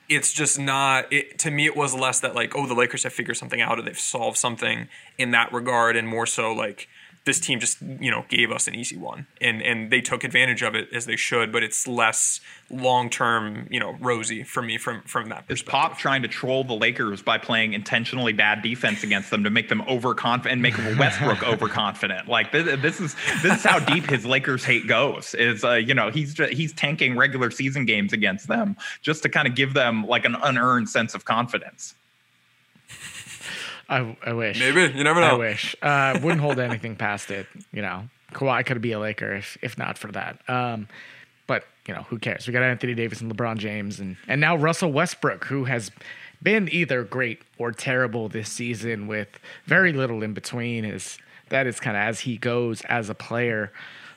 It's just not it to me it was less that like oh the lakers have figured something out or they've solved something in that regard and more so like this team just you know gave us an easy one and and they took advantage of it as they should but it's less long term you know rosy for me from from that Is perspective Pop trying to troll the Lakers by playing intentionally bad defense against them to make them overconfident and make Westbrook (laughs) overconfident? Like this, this is this is how deep his Lakers hate goes. Is uh, you know he's ju- he's tanking regular season games against them just to kind of give them like an unearned sense of confidence. I, I wish. maybe you never know. I wish. Uh, wouldn't hold anything past it. You know, Kawhi could be a Laker if if not for that. Um, but you know, who cares? We got Anthony Davis and LeBron James, and and now Russell Westbrook, who has been either great or terrible this season, with very little in between. Is that is kind of as he goes as a player.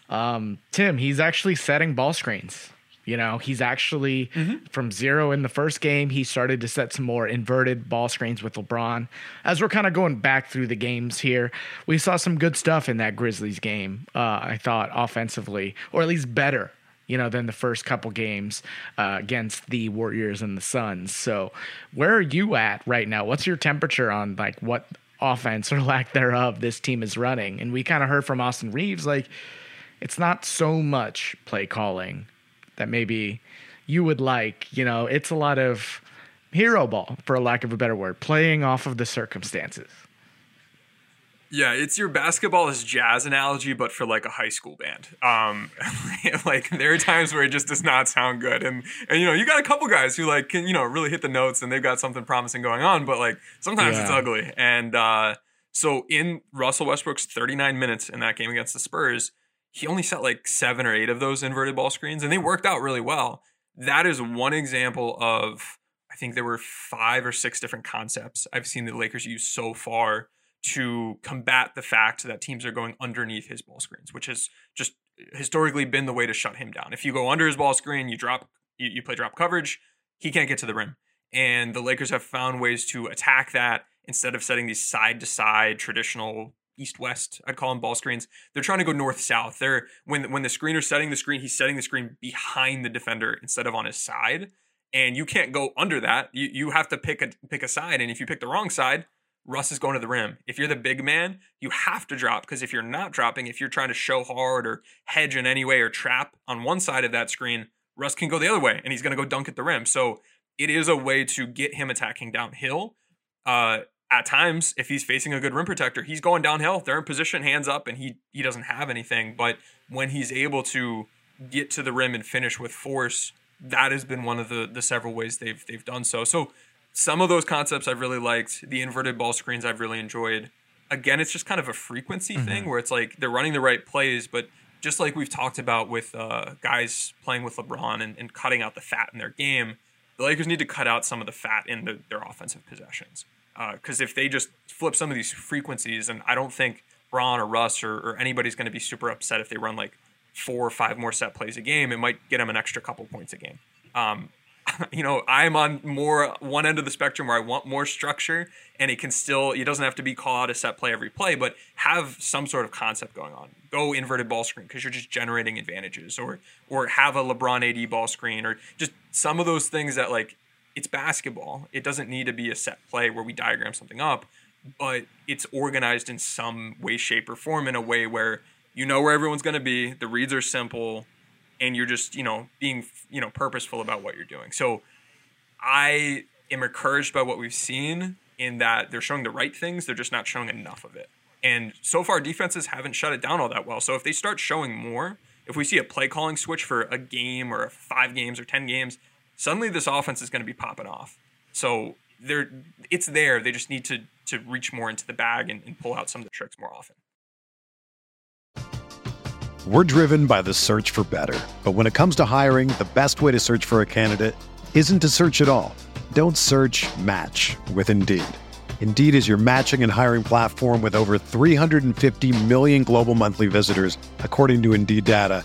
Um, Tim, he's actually setting ball screens. You know, he's actually from zero in the first game. He started to set some more inverted ball screens with LeBron. As we're kind of going back through the games here, we saw some good stuff in that Grizzlies game. Uh, I thought offensively, or at least better you know, than the first couple games uh, against the Warriors and the Suns. So, where are you at right now? What's your temperature on like what offense or (laughs) lack thereof this team is running? And we kind of heard from Austin Reaves like it's not so much play calling that maybe you would like. You know, it's a lot of hero ball, for a lack of a better word, playing off of the circumstances. Yeah, it's your basketball is jazz analogy, but for like a high school band. Um, (laughs) like there are times where it just does not sound good, and and you know you got a couple guys who like can you know really hit the notes and they've got something promising going on, but like sometimes it's ugly. And uh, so in Russell Westbrook's 39 minutes in that game against the Spurs, he only set like seven or eight of those inverted ball screens, and they worked out really well. That is one example of I think there were five or six different concepts I've seen the Lakers use so far to combat the fact that teams are going underneath his ball screens, which has just historically been the way to shut him down. If you go under his ball screen, you drop, you, you play drop coverage, he can't get to the rim. And the Lakers have found ways to attack that instead of setting these side to side traditional east west, I'd call them ball screens. They're trying to go north south. They're when when the screener's setting the screen, he's setting the screen behind the defender instead of on his side. And you can't go under that. You you have to pick a pick a side. And if you pick the wrong side, Russ is going to the rim. If you're the big man, you have to drop because if you're not dropping, if you're trying to show hard or hedge in any way or trap on one side of that screen, Russ can go the other way and he's going to go dunk at the rim. So it is a way to get him attacking downhill. Uh, at times, if he's facing a good rim protector, he's going downhill. They're in position, hands up, and he he doesn't have anything. But when he's able to get to the rim and finish with force, that has been one of the the several ways they've they've done so. So some of those concepts I've really liked. The inverted ball screens I've really enjoyed. Again, it's just kind of a frequency thing where it's like they're running the right plays, but just like we've talked about with uh, guys playing with LeBron and, and cutting out the fat in their game, the Lakers need to cut out some of the fat in the, their offensive possessions. Because if they just flip some of these frequencies, and I don't think Bron or Russ or, or anybody's going to be super upset if they run like four or five more set plays a game, it might get them an extra couple points a game. Um, (laughs) you know, I'm on more one end of the spectrum where I want more structure, and it can still it doesn't have to be call out a set play every play, but have some sort of concept going on. Go inverted ball screen because you're just generating advantages, or or have a LeBron AD ball screen, or just some of those things that like it's basketball. It doesn't need to be a set play where we diagram something up, but it's organized in some way, shape, or form in a way where you know where everyone's going to be. The reads are simple and you're just you know being you know purposeful about what you're doing so i am encouraged by what we've seen in that they're showing the right things they're just not showing enough of it and so far defenses haven't shut it down all that well so if they start showing more if we see a play calling switch for a game or five games or 10 games suddenly this offense is going to be popping off so they're it's there they just need to to reach more into the bag and, and pull out some of the tricks more often We're driven by the search for better. But when it comes to hiring, the best way to search for a candidate isn't to search at all. Don't search match with Indeed. Indeed is your matching and hiring platform with over 350 million global monthly visitors, according to Indeed data,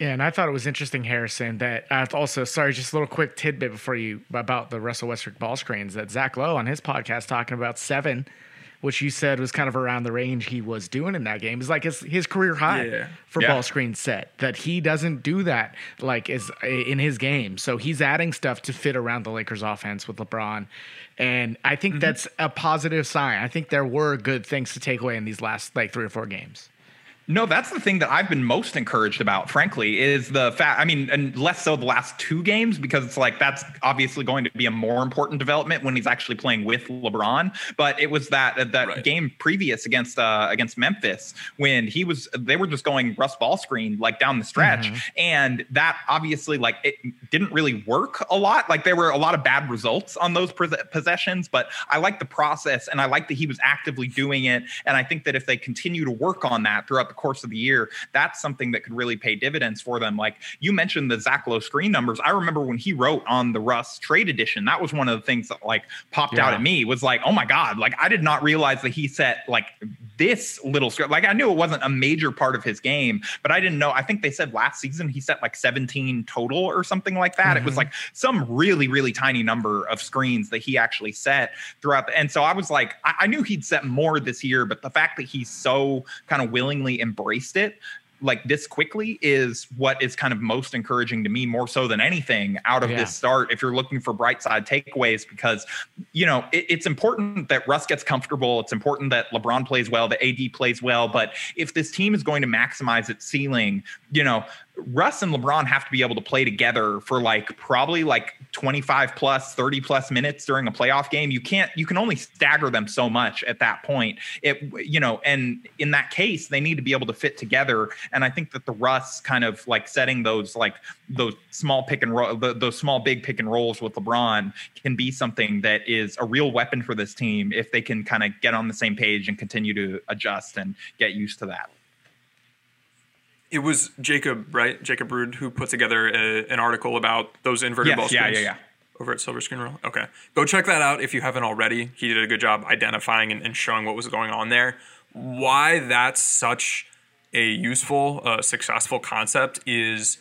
Yeah, and I thought it was interesting, Harrison, that uh, also, sorry, just a little quick tidbit before you about the Russell Westbrook ball screens that Zach Lowe on his podcast talking about seven, which you said was kind of around the range he was doing in that game, is like his, his career high Yeah. for Yeah. ball screen set. That he doesn't do that like is in his game. So he's adding stuff to fit around the Lakers offense with LeBron. And I Mm-hmm. think that's a positive sign. I think there were good things to take away in these last like three or four games. No, that's the thing that I've been most encouraged about, frankly, is the fact. I mean, and less so the last two games because it's like that's obviously going to be a more important development when he's actually playing with LeBron. But it was that that Right. game previous against uh, against Memphis when he was they were just going Russ ball screen like down the stretch, and that obviously like it didn't really work a lot. Like there were a lot of bad results on those pos- possessions, but I like the process and I like that he was actively doing it. And I think that if they continue to work on that throughout the course of the year, that's something that could really pay dividends for them. Like you mentioned the Zach Lowe screen numbers. I remember when he wrote on the Russ trade edition, that was one of the things that like popped out at me was like, oh my God, like I did not realize that he set like this little script. Like I knew it wasn't a major part of his game, but I didn't know. I think they said last season he set like 17 total or something like that. It was mm-hmm. like some really, really tiny number of screens that he actually set throughout. The, and so I was like, I, I knew he'd set more this year, but the fact that he's so kind of willingly embraced it like this quickly is what is kind of most encouraging to me more so than anything out of Yeah. this start if you're looking for bright side takeaways because you know it, it's important that russ gets comfortable it's important that lebron plays well that ad plays well but if this team is going to maximize its ceiling you know russ and lebron have to be able to play together for like probably like 25 plus 30 plus minutes during a playoff game. You can't you can only stagger them so much at that point. It you know and in that case they need to be able to fit together. And i think that the russ kind of like setting those like those small pick and roll those small big pick and rolls with lebron can be something that is a real weapon for this team if they can kind of get on the same page and continue to adjust and get used to that It was Jacob, right? Jacob Rude, who put together a, an article about those inverted Yes, ball screens. yeah, yeah. Over at Silver Screen Roll. Okay. Go check that out if you haven't already. He did a good job identifying and, and showing what was going on there. Why that's such a useful, uh, successful concept is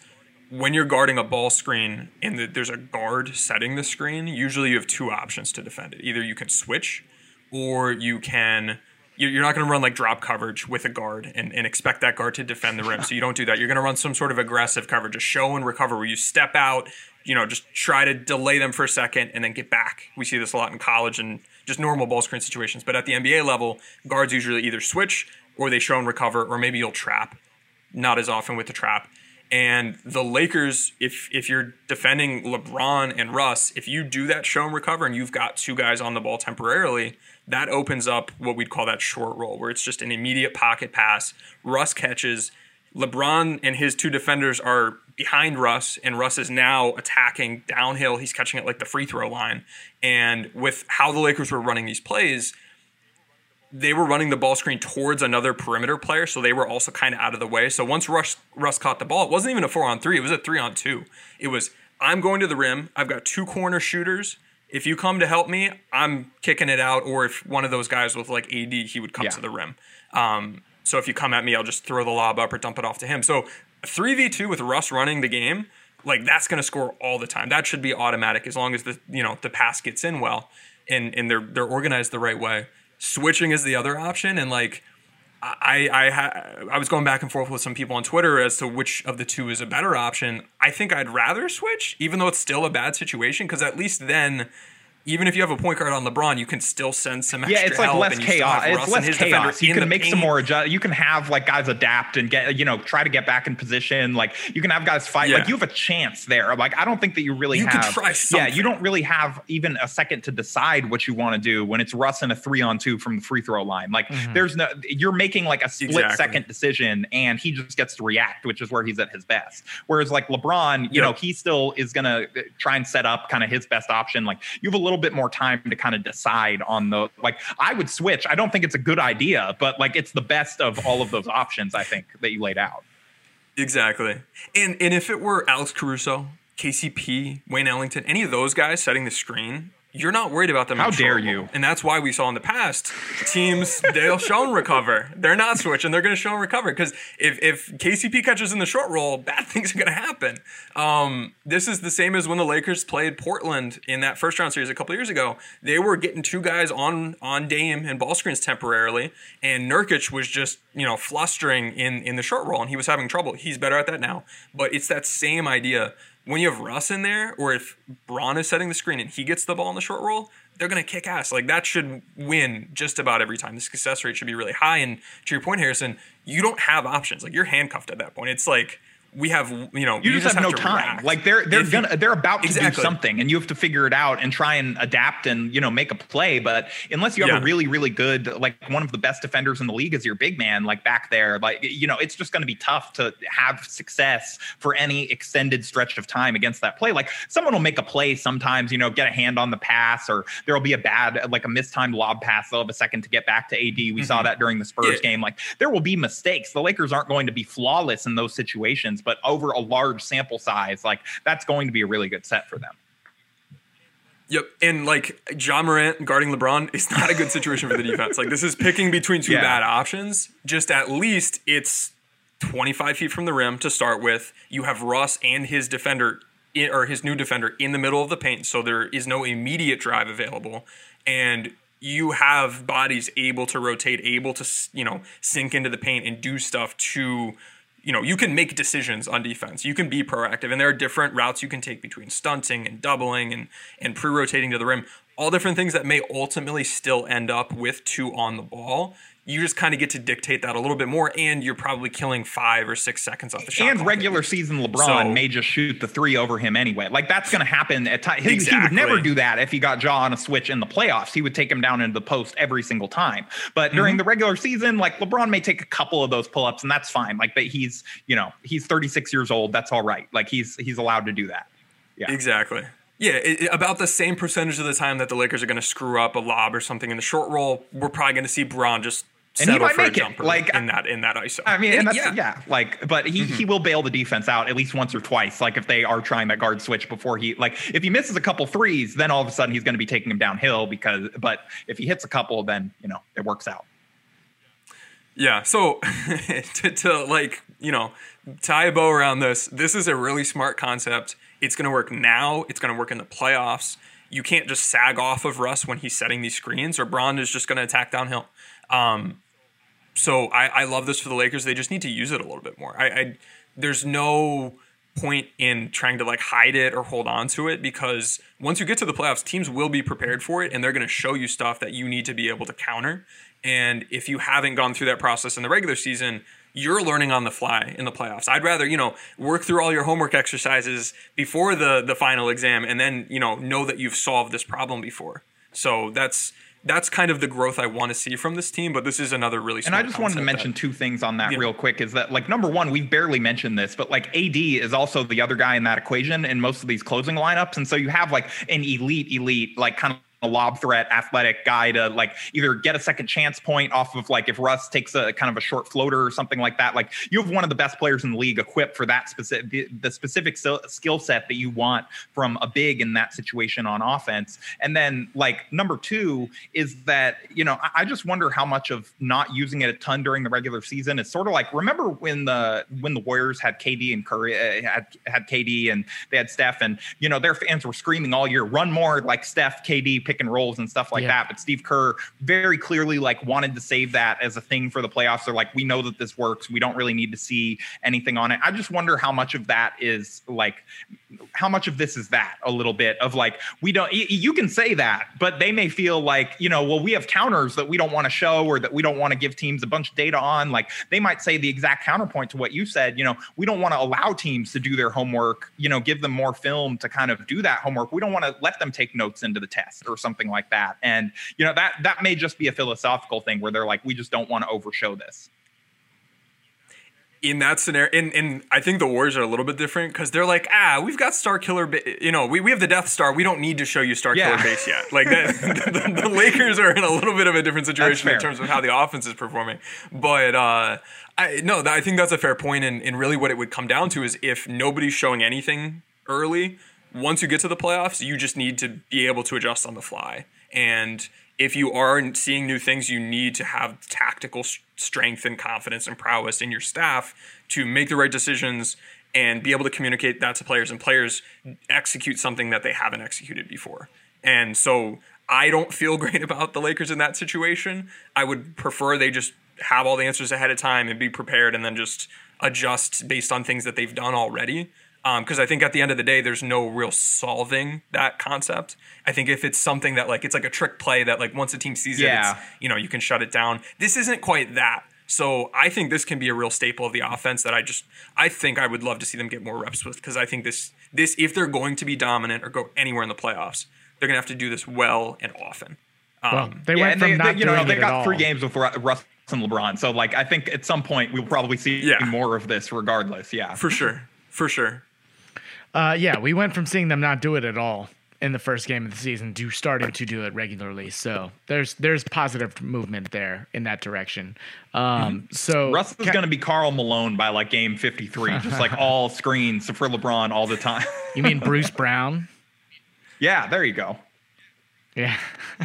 when you're guarding a ball screen and the, there's a guard setting the screen, usually you have two options to defend it. Either you can switch or you can you're not going to run like drop coverage with a guard and, and expect that guard to defend the rim. So you don't do that. You're going to run some sort of aggressive coverage, a show and recover where you step out, you know, just try to delay them for a second and then get back. We see this a lot in college and just normal ball screen situations. But at the NBA level, guards usually either switch or they show and recover, or maybe you'll trap. Not as often with the trap. And the Lakers, if if you're defending LeBron and Russ, if you do that show and recover and you've got two guys on the ball temporarily, that opens up what we'd call that short roll, where it's just an immediate pocket pass. Russ catches. LeBron and his two defenders are behind Russ, and Russ is now attacking downhill. He's catching it like the free throw line. And with how the Lakers were running these plays, they were running the ball screen towards another perimeter player, so they were also kind of out of the way. So once Russ, Russ caught the ball, it wasn't even a four on three, it was a three on two. It was, I'm going to the rim, I've got two corner shooters. If you come to help me, I'm kicking it out. Or if one of those guys with like AD, he would come Yeah. to the rim. Um, so if you come at me, I'll just throw the lob up or dump it off to him. So 3v2 with Russ running the game, like that's going to score all the time. That should be automatic as long as the you know the pass gets in well and and they're they're organized the right way. Switching is the other option, and like I I ha- I was going back and forth with some people on Twitter as to which of the two is a better option. I think I'd rather switch, even though it's still a bad situation, because at least then. Even if you have a point guard on LeBron, you can still send some extra Yeah, it's like help less and you still chaos. It's less his chaos. You can make some more adjust. You can have like guys adapt and get you know try to get back in position. Like you can have guys fight. Yeah. Like you have a chance there. Like I don't think that you really You have. try yeah, you don't really have even a second to decide what you want to do when it's Russ and a three on two from the free throw line. Like mm-hmm. there's no. You're making like a split Exactly. second decision, and he just gets to react, which is where he's at his best. Whereas like LeBron, you Yep. know, he still is gonna uh, try and set up kind of his best option. Like you have a little bit more time to kind of decide on the like. I would switch. I don't think it's a good idea, but like it's the best of all of those options. I think that you laid out. Exactly. And and if it were Alex Caruso, KCP, Wayne Ellington, any of those guys setting the screen, you're not worried about them. How dare you. And that's why we saw in the past teams they'll show and recover. They're not switching. They're going to show and recover because if if KCP catches in the short roll, bad (laughs) things are going to happen. Um, this is the same as when the Lakers played Portland in that first round series a couple years ago. They were getting two guys on on Dame and ball screens temporarily, and Nurkic was just you know flustering in in the short roll, and he was having trouble. He's better at that now, but it's that same idea when you have Russ in there, or if Bron is setting the screen and he gets the ball in the short roll, they're going to kick ass. Like that should win just about every time. The success rate should be really high. And to your point, Harrison, you don't have options. Like you're handcuffed at that point. It's like we have, you know, you, just have, no to time. react. Like they're they're If gonna they're about to Exactly. do something, and you have to figure it out and try and adapt and you know make a play. But unless you have Yeah. a really really good like one of the best defenders in the league is your big man like back there, like you know it's just going to be tough to have success for any extended stretch of time against that play. Like someone will make a play sometimes, you know, get a hand on the pass, or there will be a bad like a mistimed lob pass. They'll have a second to get back to AD. We saw that during the Spurs Mm-hmm. Yeah. game. Like there will be mistakes. The Lakers aren't going to be flawless in those situations, but over a large sample size, like that's going to be a really good set for them. Yep, and like Ja Morant guarding LeBron is not a good situation for the defense. Like this is picking between two Yeah. bad options. Just at least it's 25 feet from the rim to start with. You have Russ and his defender in, or his new defender in the middle of the paint, so there is no immediate drive available, and you have bodies able to rotate, able to you know sink into the paint and do stuff to you know, you can make decisions on defense. You can be proactive, and there are different routes you can take between stunting and doubling and and pre-rotating to the rim. All different things that may ultimately still end up with two on the ball. You just kind of get to dictate that a little bit more, and you're probably killing five or six seconds off the shot. and clock. regular season LeBron So- may just shoot the three over him anyway. Like that's going to happen at times. He, he would never do that if he got Ja on a switch in the playoffs. He would take him down into the post every single time. But Mm-hmm. during the regular season, like LeBron may take a couple of those pull ups, and that's fine. Like, but he's you know he's 36 years old. That's all right. Like he's he's allowed to do that. Yeah. Exactly. Yeah, it- about the same percentage of the time that the Lakers are going to screw up a lob or something in the short roll, we're probably going to see Bron just And he might make it, jumper like, in that in that ISO. I mean, and that's, yeah. yeah. like, but he Mm-hmm. he will bail the defense out at least once or twice. Like if they are trying that guard switch before he like if he misses a couple threes, then all of a sudden he's going to be taking him downhill because. But if he hits a couple, then you know it works out. Yeah. So (laughs) to, to like, you know, tie a bow around this, this is a really smart concept. It's going to work now. It's going to work in the playoffs. You can't just sag off of Russ when he's setting these screens, or Bron is just going to attack downhill. Um, so I, I love this for the Lakers. They just need to use it a little bit more. I, I there's no point in trying to like hide it or hold on to it because once you get to the playoffs, teams will be prepared for it and they're going to show you stuff that you need to be able to counter. And if you haven't gone through that process in the regular season, you're learning on the fly in the playoffs. I'd rather, you know, work through all your homework exercises before the the final exam and then, you know, know that you've solved this problem before. So that's that's kind of the growth I want to see from this team, but this is another really And I just wanted to mention that- two things on that Yeah. real quick. Is that like number one, we've barely mentioned this, but like AD is also the other guy in that equation in most of these closing lineups, and so you have like an elite, elite, like kind of a lob threat athletic guy to like either get a second chance point off of like if Russ takes a kind of a short floater or something like that. Like you have one of the best players in the league equipped for that specific the, the specific skill set that you want from a big in that situation on offense. And then like number two is that you know I, I just wonder how much of not using it a ton during the regular season is sort of like remember when the when the Warriors had KD and Curry uh, had had KD and they had Steph and you know their fans were screaming all year run more like Steph KD pick and rolls and stuff like Yeah. that but Steve Kerr very clearly like wanted to save that as a thing for the playoffs. They're like we know that this works. We don't really need to see anything on it. I just wonder how much of that is like how much of this is that a little bit of like we don't y- you can say that but they may feel like you know well we have counters that we don't want to show or that we don't want to give teams a bunch of data on. Like they might say the exact counterpoint to what you said you know we don't want to allow teams to do their homework you know give them more film to kind of do that homework. We don't want to let them take notes into the test or something like that and you know that that may just be a philosophical thing where they're like we just don't want to overshow this in that scenario, and, and I think the Warriors are a little bit different because they're like, ah, we've got Star Killer, ba- you know, we, we have the Death Star. We don't need to show you Star Yeah. Killer base yet. Like that, the, the Lakers are in a little bit of a different situation in terms of how the offense is performing. But uh, I no, I think that's a fair point, and, and really what it would come down to is if nobody's showing anything early. Once you get to the playoffs, you just need to be able to adjust on the fly. And if you are seeing new things, you need to have tactical strength and confidence and prowess in your staff to make the right decisions and be able to communicate that to players and players execute something that they haven't executed before. And so I don't feel (laughs) great about the Lakers in that situation. I would prefer they just have all the answers ahead of time and be prepared and then just adjust based on things that they've done already. Because um, I think at the end of the day, there's no real solving that concept. I think if it's something that like it's like a trick play that like once a team sees Yeah. it, it's, you know, you can shut it down. This isn't quite that. So I think this can be a real staple of the offense that I just I think I would love to see them get more reps with because I think this this if they're going to be dominant or go anywhere in the playoffs, they're gonna have to do this well and often. Um, Well, they yeah, went from they, not they- you know they it at got all. three games with Russ and LeBron, so like I think at some point we'll probably see Yeah. more of this, regardless. Yeah, for sure, for sure. Uh, yeah, we went from seeing them not do it at all in the first game of the season to starting to do it regularly. So there's there's positive movement there in that direction. Um, so Russ is Ca- going to be Karl Malone by like game 53, just like (laughs) all screens for LeBron all the time. You mean Bruce (laughs) Brown? yeah, there you go. Yeah.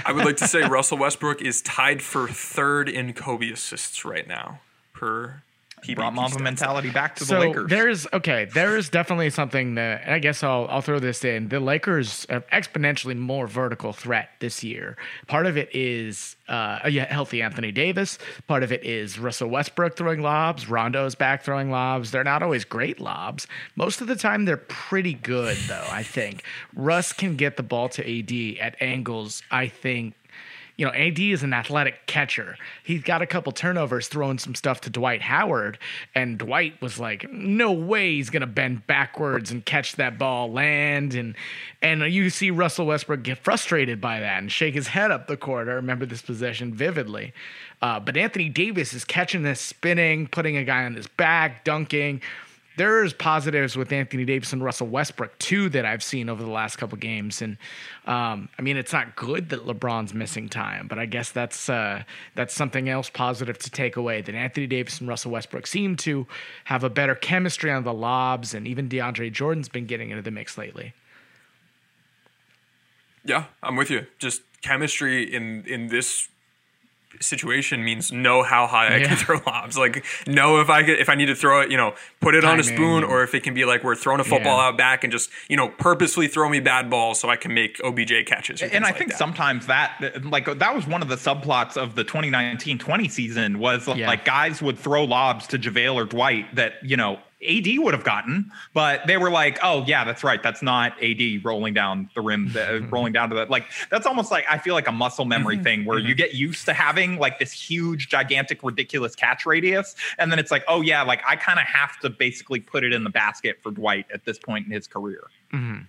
I would like to say (laughs) Russell Westbrook is tied for third in Kobe assists right now per PBP Brought Mamba mentality back to the so Lakers. there's okay, there is definitely something that and I guess I'll I'll throw this in. The Lakers are exponentially more vertical threat this year. Part of it is uh, a healthy Anthony Davis. Part of it is Russell Westbrook throwing lobs. Rondo's back throwing lobs. They're not always great lobs. Most of the time, they're pretty good though. I think Russ can get the ball to AD at angles. I think you know, AD is an athletic catcher. He's got a couple turnovers throwing some stuff to Dwight Howard, and Dwight was like, "No way he's gonna bend backwards and catch that ball, land." And and you see Russell Westbrook get frustrated by that and shake his head up the court. I remember this possession vividly. Uh, but Anthony Davis is catching this, spinning, putting a guy on his back, dunking there's positives with Anthony Davis and Russell Westbrook too that I've seen over the last couple games, and um, I mean it's not good that LeBron's missing time, but I guess that's uh, that's something else positive to take away. That Anthony Davis and Russell Westbrook seem to have a better chemistry on the lobs, and even DeAndre Jordan's been getting into the mix lately. Yeah, I'm with you. Just chemistry in in this situation means know how high I Yeah. can throw lobs. Like know if I get if I need to throw it, you know, put it on a spoon, or if it can be like we're throwing a football Yeah. out back and just you know purposefully throw me bad balls so I can make OBJ catches. and I like think that. sometimes that uh, like that was one of the subplots of the 2019-20 season was Yeah. like guys would throw lobs to JaVale or Dwight that you know AD would have gotten, but they were like, "Oh yeah, that's right. That's not AD rolling down the rim, the, uh, (laughs) rolling down to that." Like that's almost like I feel like a muscle memory mm-hmm. thing where you mm-hmm. get used to having like this huge, gigantic, ridiculous catch radius, and then it's like, "Oh yeah, like I kind of have to basically put it in the basket for Dwight at this point in his career." Mm-hmm.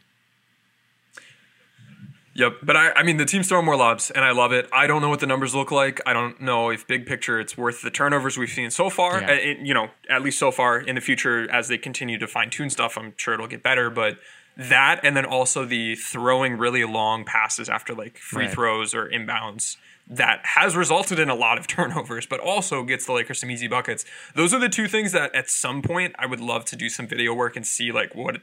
Yep, but I, I mean the team's throwing more lobs, and I love it. I don't know what the numbers look like. I don't know if big picture it's worth the turnovers we've seen so far. Yeah. It- you know, at least so far. In the future, as they continue to fine tune stuff, I'm sure it'll get better. But that, and then also the throwing really long passes after like free Right. throws or inbounds. That has resulted in a lot of (laughs) turnovers, but also gets the Lakers some easy buckets. Those are the two things that at some point I would love to do some video work and see like what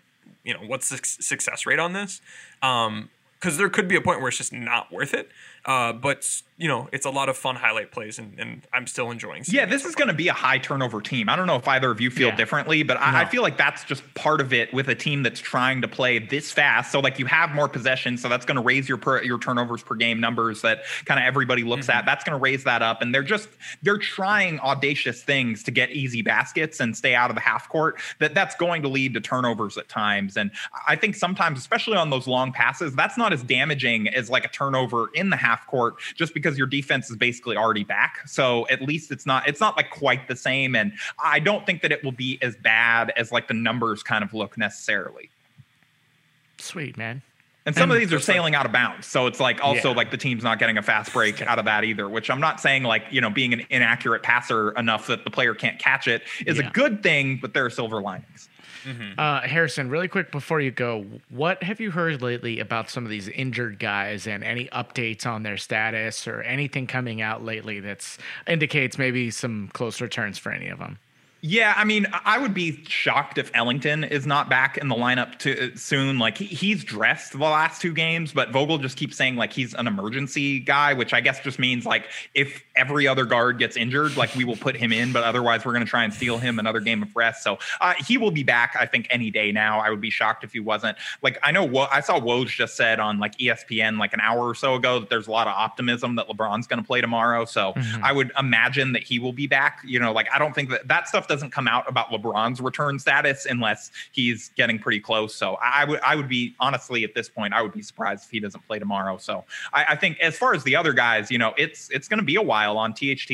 you know what's the success rate on this. Um, because there could be a point where it's just not worth it. Uh, but you know, it's a lot of fun highlight plays, and, and I'm still enjoying. Seeing Yeah, it this so is going to be a high turnover team. I don't know if either of you feel Yeah. differently, but I, I feel like that's just part of it with a team that's trying to play this fast. So like you have more possession, so that's going to raise your per, your turnovers per game numbers that kind of everybody looks Mm-hmm. at. That's going to raise that up, and they're just they're trying audacious things to get easy baskets and stay out of the half court. That that's going to lead to turnovers at times, and I think sometimes, especially on those long passes, that's not as damaging as like a turnover in the half court, just because your defense is basically already back. So at least it's not it's not like quite the same, and I don't think that it will be as bad as like the numbers kind of look necessarily. Sweet man. And some of these are sailing out of bounds. So it's like also Yeah. like the team's not getting a fast break out of that either, which I'm not saying like, you know, being an inaccurate passer enough that the player can't catch it is Yeah. a good thing, but there are silver linings. Uh, Harrison, really quick before you go, what have you heard lately about some of these injured guys and any updates on their status or anything coming out lately that's indicates maybe some close returns for any of them? Yeah, I mean, I would be shocked if Ellington is not back in the lineup to uh, soon. Like he, he's dressed the last two games, but Vogel just keeps saying like he's an emergency guy, which I guess just means like if every other guard gets injured, like we will put him in, but otherwise we're going to try and steal him another game of rest. So uh, he will be back, I think, any day now. I would be shocked if he wasn't. Like I know what I saw Woj just said on like ESPN like an hour or so ago that there's a lot of optimism that LeBron's going to play tomorrow. So Mhm. I would imagine that he will be back. You know, like I don't think that that stuff doesn't come out about LeBron's return status unless he's getting pretty close. So I would I would be honestly at this point I would be surprised if he doesn't play tomorrow. So I, I think as far as the other guys, you know, it's it's going to be a while on THT.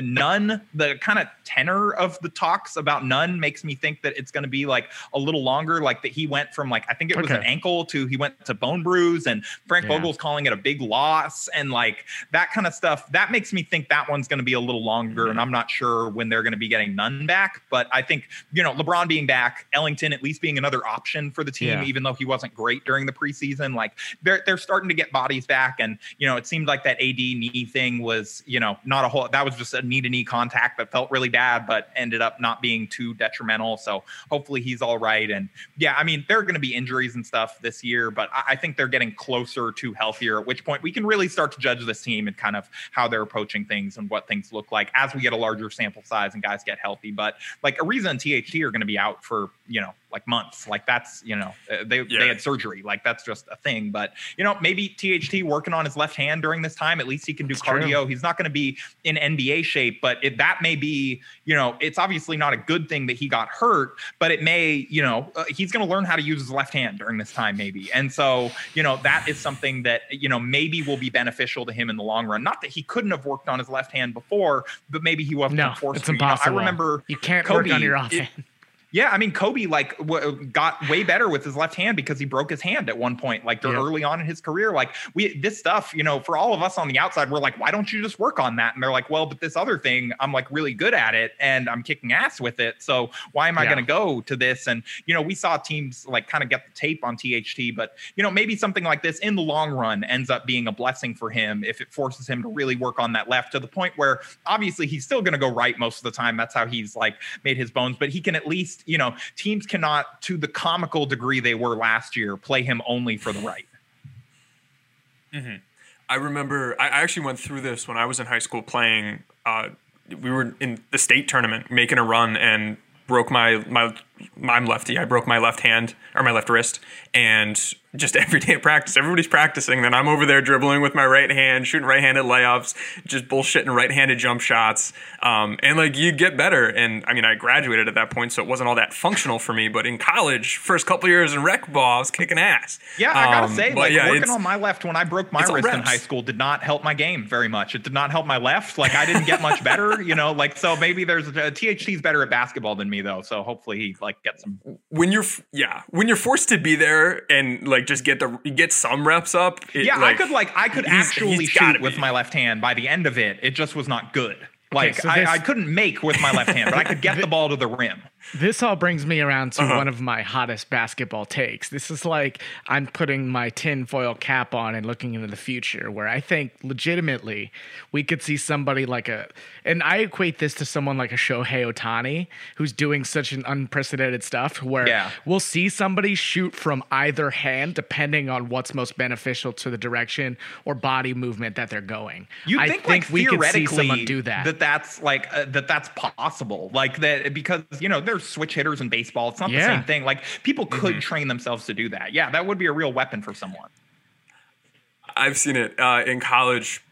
Nunn the kind of tenor of the talks about Nunn makes me think that it's going to be like a little longer. Like that he went from like I think it was Okay. an ankle to he went to bone bruise, and Frank Yeah. Vogel's calling it a big loss, and like that kind of stuff. That makes me think that one's going to be a little longer, and I'm not sure when they're going to be getting Nunn back. But I think you know LeBron being back, Ellington at least being another option for the team, Yeah. even though he wasn't great during the preseason. Like they're they're starting to get bodies back, and you know it seemed like that AD knee thing was you know not a whole. That was just a knee to knee contact that felt really bad, but ended up not being too detrimental. So hopefully he's all right. And yeah, I mean there are going to be injuries and stuff this year, but I, I think they're getting closer to healthier. At which point we can really start to judge this team and kind of how they're approaching things and what things look like as we get a larger sample size and guys get healthy. But like Ariza and THT are going to be out for you know like months. Like that's you know uh, they Yeah. they had surgery. Like that's just a thing. But you know maybe THT working on his left hand during this time. At least he can do It's true. cardio. He's not going to be in NBA shape, but it, that may be you know it's obviously not a good thing that he got hurt, but it may you know uh, he's going to learn how to use his left hand during this time maybe. And so you know that is something that you know maybe will be beneficial to him in the long run. Not that he couldn't have worked on his left hand before, but maybe he wasn't No, forced it's to. You know, impossible. I remember You can't Kobe, work on your it- offhand. Yeah, I mean Kobe like w- got way better with his left hand because he broke his hand at one point, like Yeah. early on in his career. Like we this stuff, you know, for all of us on the outside, we're like, why don't you just work on that? And they're like, well, but this other thing, I'm like really good at it and I'm kicking ass with it. So why am I Yeah. going to go to this? And you know, we saw teams like kind of get the tape on THT, but you know, maybe something like this in the long run ends up being a blessing for him if it forces him to really work on that left to the point where obviously he's still going to go right most of the time. That's how he's like made his bones, but he can at least, you know, teams cannot, to the comical degree they were last year, play him only for the right. I remember I I actually went through this when I was in high school playing. Uh, we were in the state tournament making a run and broke my my I'm lefty. I broke my left hand or my left wrist, and just (laughs) every day of practice, everybody's practicing. Then I'm over there dribbling with my right hand, shooting right-handed layups, just bullshitting right-handed jump shots. Um, and like you get better. And I mean, I graduated at that point, so it wasn't all that functional for me. But in college, first couple years in rec ball, I was kicking ass. Yeah, I gotta Um, say, like yeah, working on my left when I broke my wrist in high school did not help my game very much. It did not help my left. Like I didn't get much better, you know. Like so, maybe there's a, THT's better at basketball than me though. So hopefully he like gets some. when you're yeah when you're forced to be there and like just get the get some reps up it, Yeah, like, I could like I could he's- actually he's gotta shoot with be. my left hand by the end of it. It just was not good. Like so I, this- I couldn't make with my left hand, but I could get (laughs) the ball to the rim. This all brings me around to Uh-huh. one of my hottest basketball takes. This is like I'm putting my tinfoil cap on and looking into the future, where I think legitimately we could see somebody like a, and I equate this to someone like a Shohei Ohtani, who's doing such an unprecedented stuff, where Yeah. we'll see somebody shoot from either hand depending on what's most beneficial to the direction or body movement that they're going. You I think, think like we could see theoretically someone do that. That that's like uh, that that's possible. Like that because you know there's switch hitters in baseball. It's not the same thing. Like people could Mm-hmm. train themselves to do that. Yeah, that would be a real weapon for someone. i've seen it uh, in college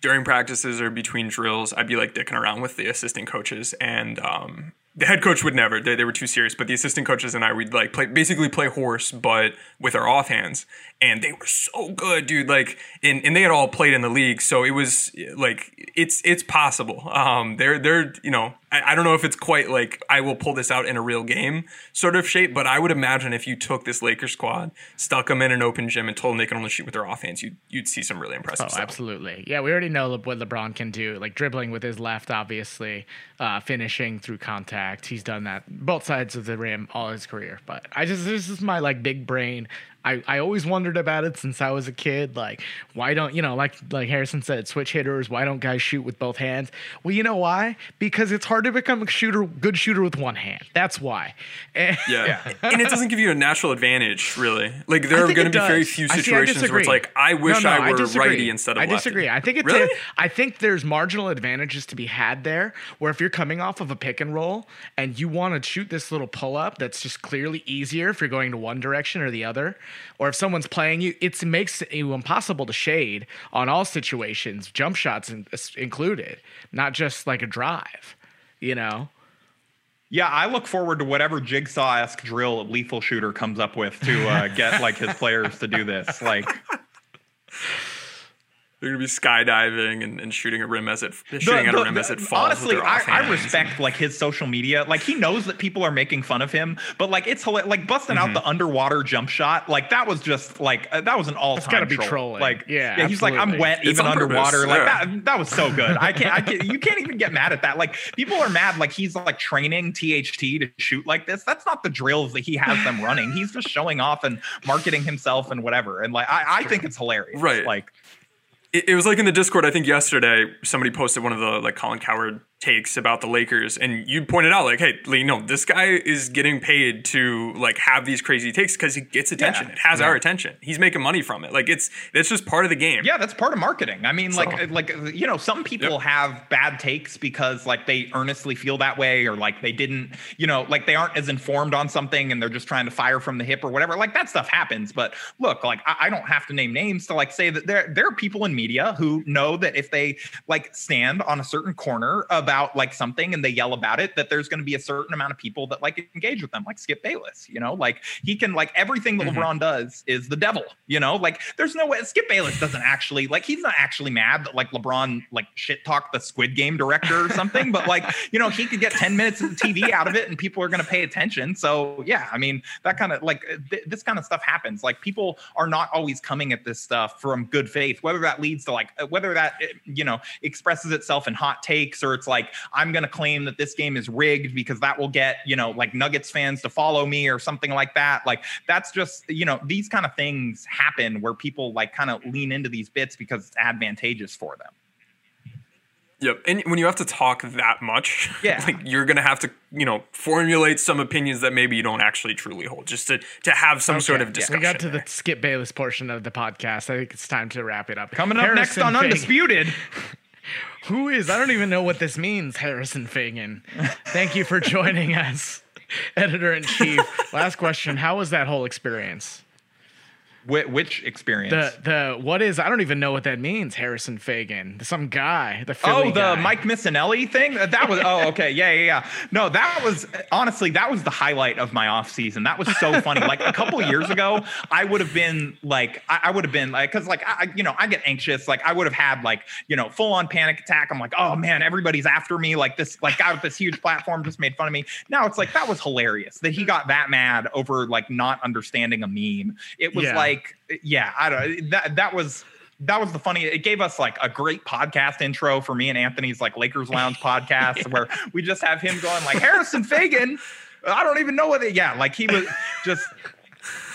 during practices or between drills i'd be like dicking around with the assistant coaches and um, the head coach would never they, they were too serious but the assistant coaches and i would like play basically play horse but with our offhands and they were so good dude like and, and they had all played in the league so it was like it's it's possible um they're they're you know I, I don't know if it's quite like i will pull this out in a real game sort of shape but i would imagine if you took this lakers squad stuck them in an open gym and told them they can only shoot with their offhands you'd, you'd see some really impressive Oh, stuff absolutely. Yeah, we already know what LeBron can do, like dribbling with his left, obviously, uh, finishing through contact. He's done that both sides of the rim all his career. But I just this is my like big brain I, I always wondered about it since I was a kid. Like, why don't you know, like like Harrison said, switch hitters. Why don't guys shoot with both hands? Well, you know why? Because it's hard to become a shooter, good shooter with one hand. That's why. (laughs) And- Yeah. and it doesn't give you a natural advantage, really. Like there are gonna be very few I see, situations where it's like, I wish No, no, I were disagree. righty instead of lefty. I lefty. disagree. I think it's Really? a, I think there's marginal advantages to be had there. Where if you're coming off of a pick and roll and you want to shoot this little pull up, that's just clearly easier if you're going to one direction or the other, or if someone's playing you, it makes it impossible to shade on all situations, jump shots in, included, not just like a drive. You know. Yeah, I look forward to whatever jigsaw-esque drill Lethal Shooter comes up with to uh, get like his players to do this. Like, They're going to be skydiving and, and shooting a rim as it the- shooting at a the- rim as it falls. with honestly, their I, I respect like his social media. Like he knows that people are making fun of him, but like it's hila- like busting Mm-hmm. out the underwater jump shot. Like that was just like uh, that was an all-time. gotta be troll. trolling. Like Yeah, yeah, he's like I'm absolutely. wet It's even on purpose, underwater. Like yeah. that that was so good. I can't I can't you can't even get mad at that. Like people are mad like he's like training THT to shoot like this. That's not the drills that he has them running. He's just showing off and marketing himself and whatever. And like I, I think it's hilarious. Right. Like it, it was like in the Discord. I think yesterday somebody posted one of the like Colin Cowherd takes about the Lakers, and you pointed out like, hey, Lee, no, this guy is getting paid to like have these crazy takes because he gets attention. Yeah. It has Yeah. our attention. He's making money from it. Like it's it's just part of the game. Yeah, that's part of marketing. I mean, So- like, uh, like uh, you know, some people Yep. have bad takes because like they earnestly feel that way, or like they didn't, you know, like they aren't as informed on something and they're just trying to fire from the hip or whatever. Like that stuff happens. But look, like I, I don't have to name names to like say that there there are people in media who know that if they like stand on a certain corner about like something and they yell about it, that there's going to be a certain amount of people that like engage with them, like Skip Bayless. You know, like he can like everything that Mhm. LeBron does is the devil. You know, like there's no way Skip Bayless doesn't actually like he's not actually mad that like LeBron like shit talked the Squid Game director or something, but like (laughs) you know he could get 10 minutes of TV out of it and people are going to pay attention. So yeah, I mean that kind of like th- this kind of stuff happens. Like people are not always coming at this stuff from good faith, whether that leads to like uh, whether that uh, you know expresses itself in hot takes or it's like I'm going to claim that this game is rigged because that will get you know like Nuggets fans to follow me or something like that. Like that's just you know these kind of things happen where people like kind of lean into these bits because it's advantageous for them. Yep. And when you have to talk that much, (laughs) Yeah. like you're gonna have to, you know, formulate some opinions that maybe you don't actually truly hold, just to to have some sort of Okay, discussion. We got to there. the Skip Bayless portion of the podcast. I think it's time to wrap it up. Coming up next on Fig- Undisputed. (laughs) Who is? I don't even know what this means, Harrison Faigen. Thank you for joining us, (laughs) editor in chief. Last question: How was that whole experience? Wh- which experience? The the what is? I don't even know what that means. Harrison Faigen, some guy, the Philly Oh, the guy. Mike Missanelli thing? That was oh okay. Yeah, yeah, yeah. No, that was honestly that was the highlight of my off season. That was so funny. Like a couple years ago, I would have been like I, I would have been like cuz like I I- you know, I get anxious. Like I would have had like, you know, full on panic attack. I'm like, "Oh man, everybody's after me. Like this like guy with this huge platform just made fun of me." Now it's like that was hilarious that he got that mad over like not understanding a meme. It was Yeah. like yeah, I don't that that was that was the funny. It gave us like a great podcast intro for me and Anthony's like Lakers Lounge (laughs) podcast where we just have him going like Harrison Faigen. I don't even know what it. Yeah, like he was just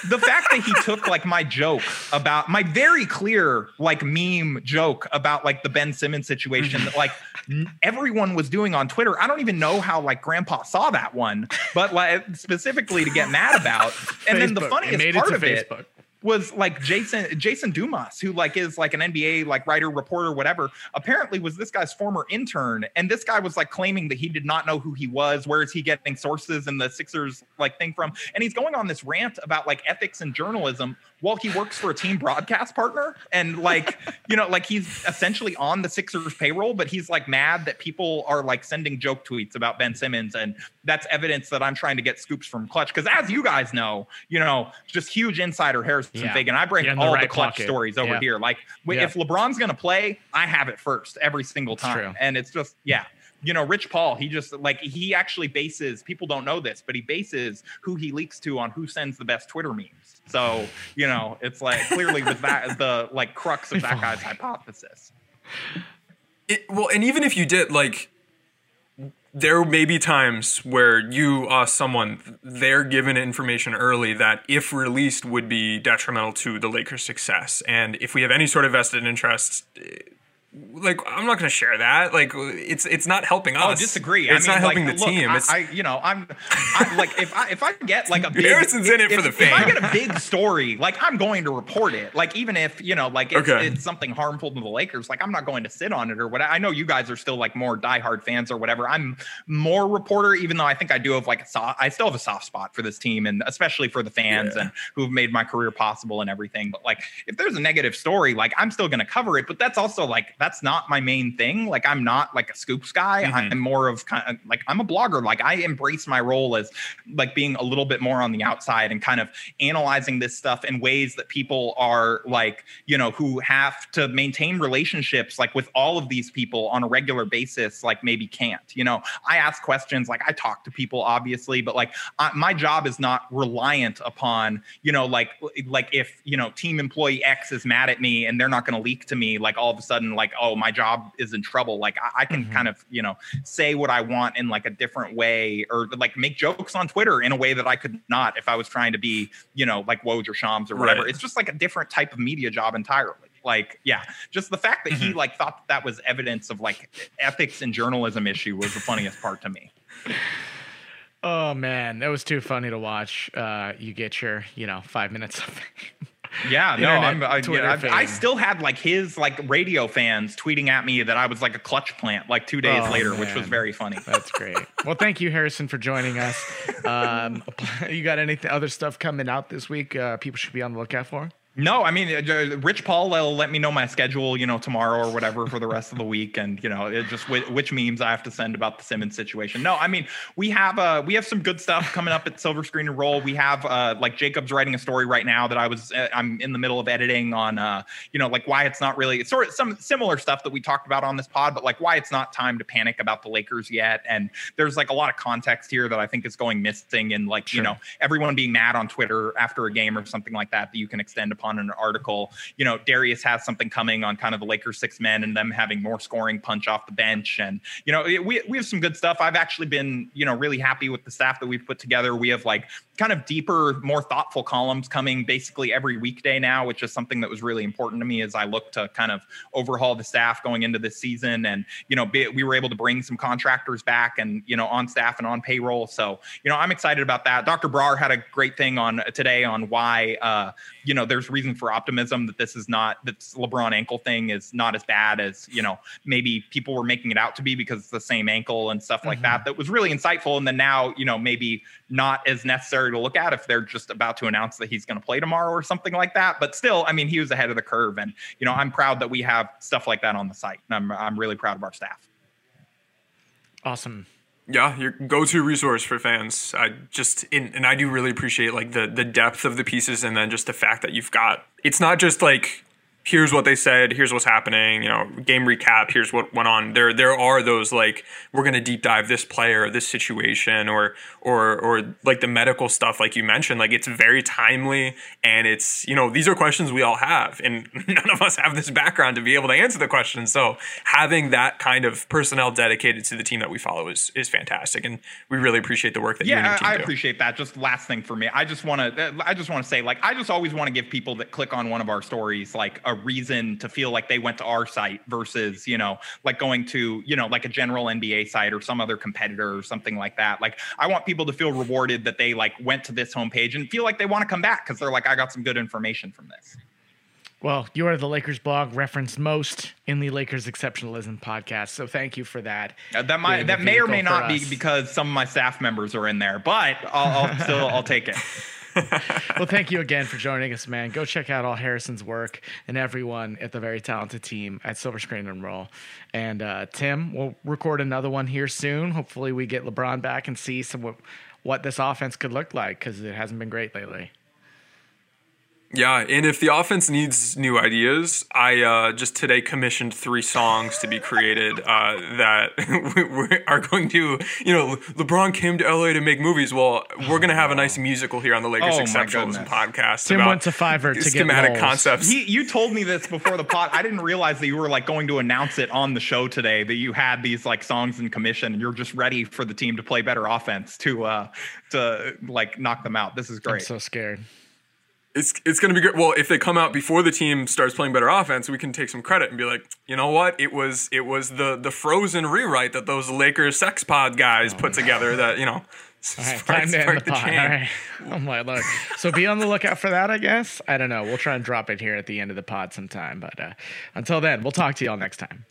the fact that he took like my joke about my very clear like meme joke about like the Ben Simmons situation that like (laughs) n- everyone was doing on Twitter. I don't even know how like Grandpa saw that one, but like specifically to get mad about. And then the Facebook. It funniest made it part to of it Facebook. Was like Jason Jason Dumas, who like is like an NBA like writer, reporter, whatever. Apparently, was this guy's former intern, and this guy was like claiming that he did not know who he was. Where is he getting sources and the Sixers like thing from? And he's going on this rant about like ethics and journalism while he works for a team broadcast partner, and like (laughs) you know, like he's essentially on the Sixers payroll, but he's like mad that people are like sending joke tweets about Ben Simmons, and that's evidence that I'm trying to get scoops from Klutch because as you guys know, you know, just huge insider Harrison Yeah. Faigen. I bring You're the all the Klutch pocket. stories over Yeah. here. Like Yeah. if LeBron's gonna play, I have it first every single time. And it's just yeah. You know, Rich Paul, he just like he actually bases people don't know this, but he bases who he leaks to on who sends the best Twitter memes. So, you know, it's like clearly with that the like crux of that guy's hypothesis. It, well, and even if you did, like, there may be times where you, us, someone, they're given information early that, if released, would be detrimental to the Lakers' success. And if we have any sort of vested interest, like I'm not going to share that. Like it's it's not helping oh, us. Oh, disagree. It's I mean, not helping like, the look, team. I, It's I, you know, I'm I, like if I if I get like a big Harrison's in it if, for the if I get a big story, like I'm going to report it. Like even if you know, like it's, Okay. it's something harmful to the Lakers, like I'm not going to sit on it or what. I know you guys are still like more diehard fans or whatever. I'm more reporter, even though I think I do have like a soft. I still have a soft spot for this team and especially for the fans Yeah. and who've made my career possible and everything. But like if there's a negative story, like I'm still going to cover it. But that's also like that's not my main thing. Like I'm not like a scoops guy. Mhm. I'm more of kind of like I'm a blogger. Like I embrace my role as like being a little bit more on the outside and kind of analyzing this stuff in ways that people are like, you know, who have to maintain relationships like with all of these people on a regular basis, like maybe can't. You know, I ask questions, like I talk to people, obviously, but like I, my job is not reliant upon, you know, like like if you know team employee X is mad at me and they're not going to leak to me, like all of a sudden, like oh my job is in trouble. Like I, I can kind of you know say what I want in like a different way or like make jokes on Twitter in a way that I could not if I was trying to be, you know, like Woj or Shams or whatever. Right. It's just like a different type of media job entirely. Like, yeah, just the fact that he like thought that, that was evidence of like ethics and journalism issue was the funniest part to me. Oh man, that was too funny to watch. Uh, you get your, you know, five minutes of Yeah, no, I'm, I, Twitter yeah, I, I still had like his like radio fans tweeting at me that I was like a Klutch plant like two days Oh, later, which was very funny. That's great. Well, thank you, Harrison, for joining us. Um, (laughs) you got any other stuff coming out this week? Uh, people should be on the lookout for. No, I mean, uh, Rich Paul will let me know my schedule, you know, tomorrow or whatever for the rest of the week, and you know, it just whi- which memes I have to send about the Simmons situation. No, I mean, we have uh we have some good stuff coming up at Silver Screen and Roll. We have uh like Jacob's writing a story right now that I was uh, I'm in the middle of editing on uh you know like why it's not really it's sort of some similar stuff that we talked about on this pod, but like why it's not time to panic about the Lakers yet. And there's like a lot of context here that I think is going missing, and like you know everyone being mad on Twitter after a game or something like that that you can extend upon an article. You know, Darius has something coming on kind of the Lakers six men and them having more scoring punch off the bench. And, you know, we, we have some good stuff. I've actually been, you know, really happy with the staff that we've put together. We have like kind of deeper, more thoughtful columns coming basically every weekday now, which is something that was really important to me as I look to kind of overhaul the staff going into this season. And, you know, be, we were able to bring some contractors back and, you know, on staff and on payroll. So, you know, I'm excited about that. Dr. Brar had a great thing on today on why, uh, you know, there's reason for optimism that this is not, that this LeBron ankle thing is not as bad as, you know, maybe people were making it out to be because it's the same ankle and stuff like that. That was really insightful. And then now, you know, maybe not as necessary to look at if they're just about to announce that he's going to play tomorrow or something like that. But still, I mean, he was ahead of the curve. And, you know, I'm proud that we have stuff like that on the site. And I'm, I'm really proud of our staff. Awesome. Yeah, your go-to resource for fans. I just in, and I do really appreciate like the the depth of the pieces, and then just the fact that you've got. It's not just like here's what they said, here's what's happening, you know, game recap, here's what went on. There there are those like we're gonna deep dive this player, this situation, or or or like the medical stuff, like you mentioned. Like it's very timely, and it's you know these are questions we all have, and (laughs) none of us have this background to be able to answer the questions. So having that kind of personnel dedicated to the team that we follow is is fantastic, and we really appreciate the work that you and your Yeah, team I, I do. appreciate that. Just last thing for me, I just want to, I just want to say, like, I just always want to give people that click on one of our stories like a reason to feel like they went to our site versus, you know, like going to, you know, like a general NBA site or some other competitor or something like that. Like, I want people to feel rewarded that they like went to this homepage and feel like they want to come back because they're like, I got some good information from this. Well, you are the Lakers blog referenced most in the Lakers Exceptionalism podcast, so thank you for that. Uh, that might that may or may not be because some of my staff members are in there, but I'll, I'll still I'll take it. (laughs) well, thank you again for joining us, man. Go check out all Harrison's work and everyone at the very talented team at Silver Screen and Roll. And uh, Tim, we'll record another one here soon. Hopefully, we get LeBron back and see some what, what this offense could look like because it hasn't been great lately. Yeah, and if the offense needs new ideas, I uh, just today commissioned three songs to be created uh, that (laughs) we are going to, you know, LeBron came to LA to make movies. Well, we're going to have a nice musical here on the Lakers Oh, my Exceptionalism goodness. podcast. Tim about went to Fiverr to get schematic roles. concepts. He, you told me this before the pod. I didn't realize that you were like going to announce it on the show today. That you had these like songs in commission, and you're just ready for the team to play better offense to uh to like knock them out. This is great. I'm great. so scared. It's it's going to be great. Well, if they come out before the team starts playing better offense, we can take some credit and be like, you know what? It was it was the the frozen rewrite that those Lakers sex pod guys put together. That you know. (laughs) All right, (laughs) spark- time to end spark the pod. All right. Oh my lord. So be on the lookout for that, I guess. I don't know. We'll try and drop it here at the end of the pod sometime. But uh, until then, we'll talk to y'all next time.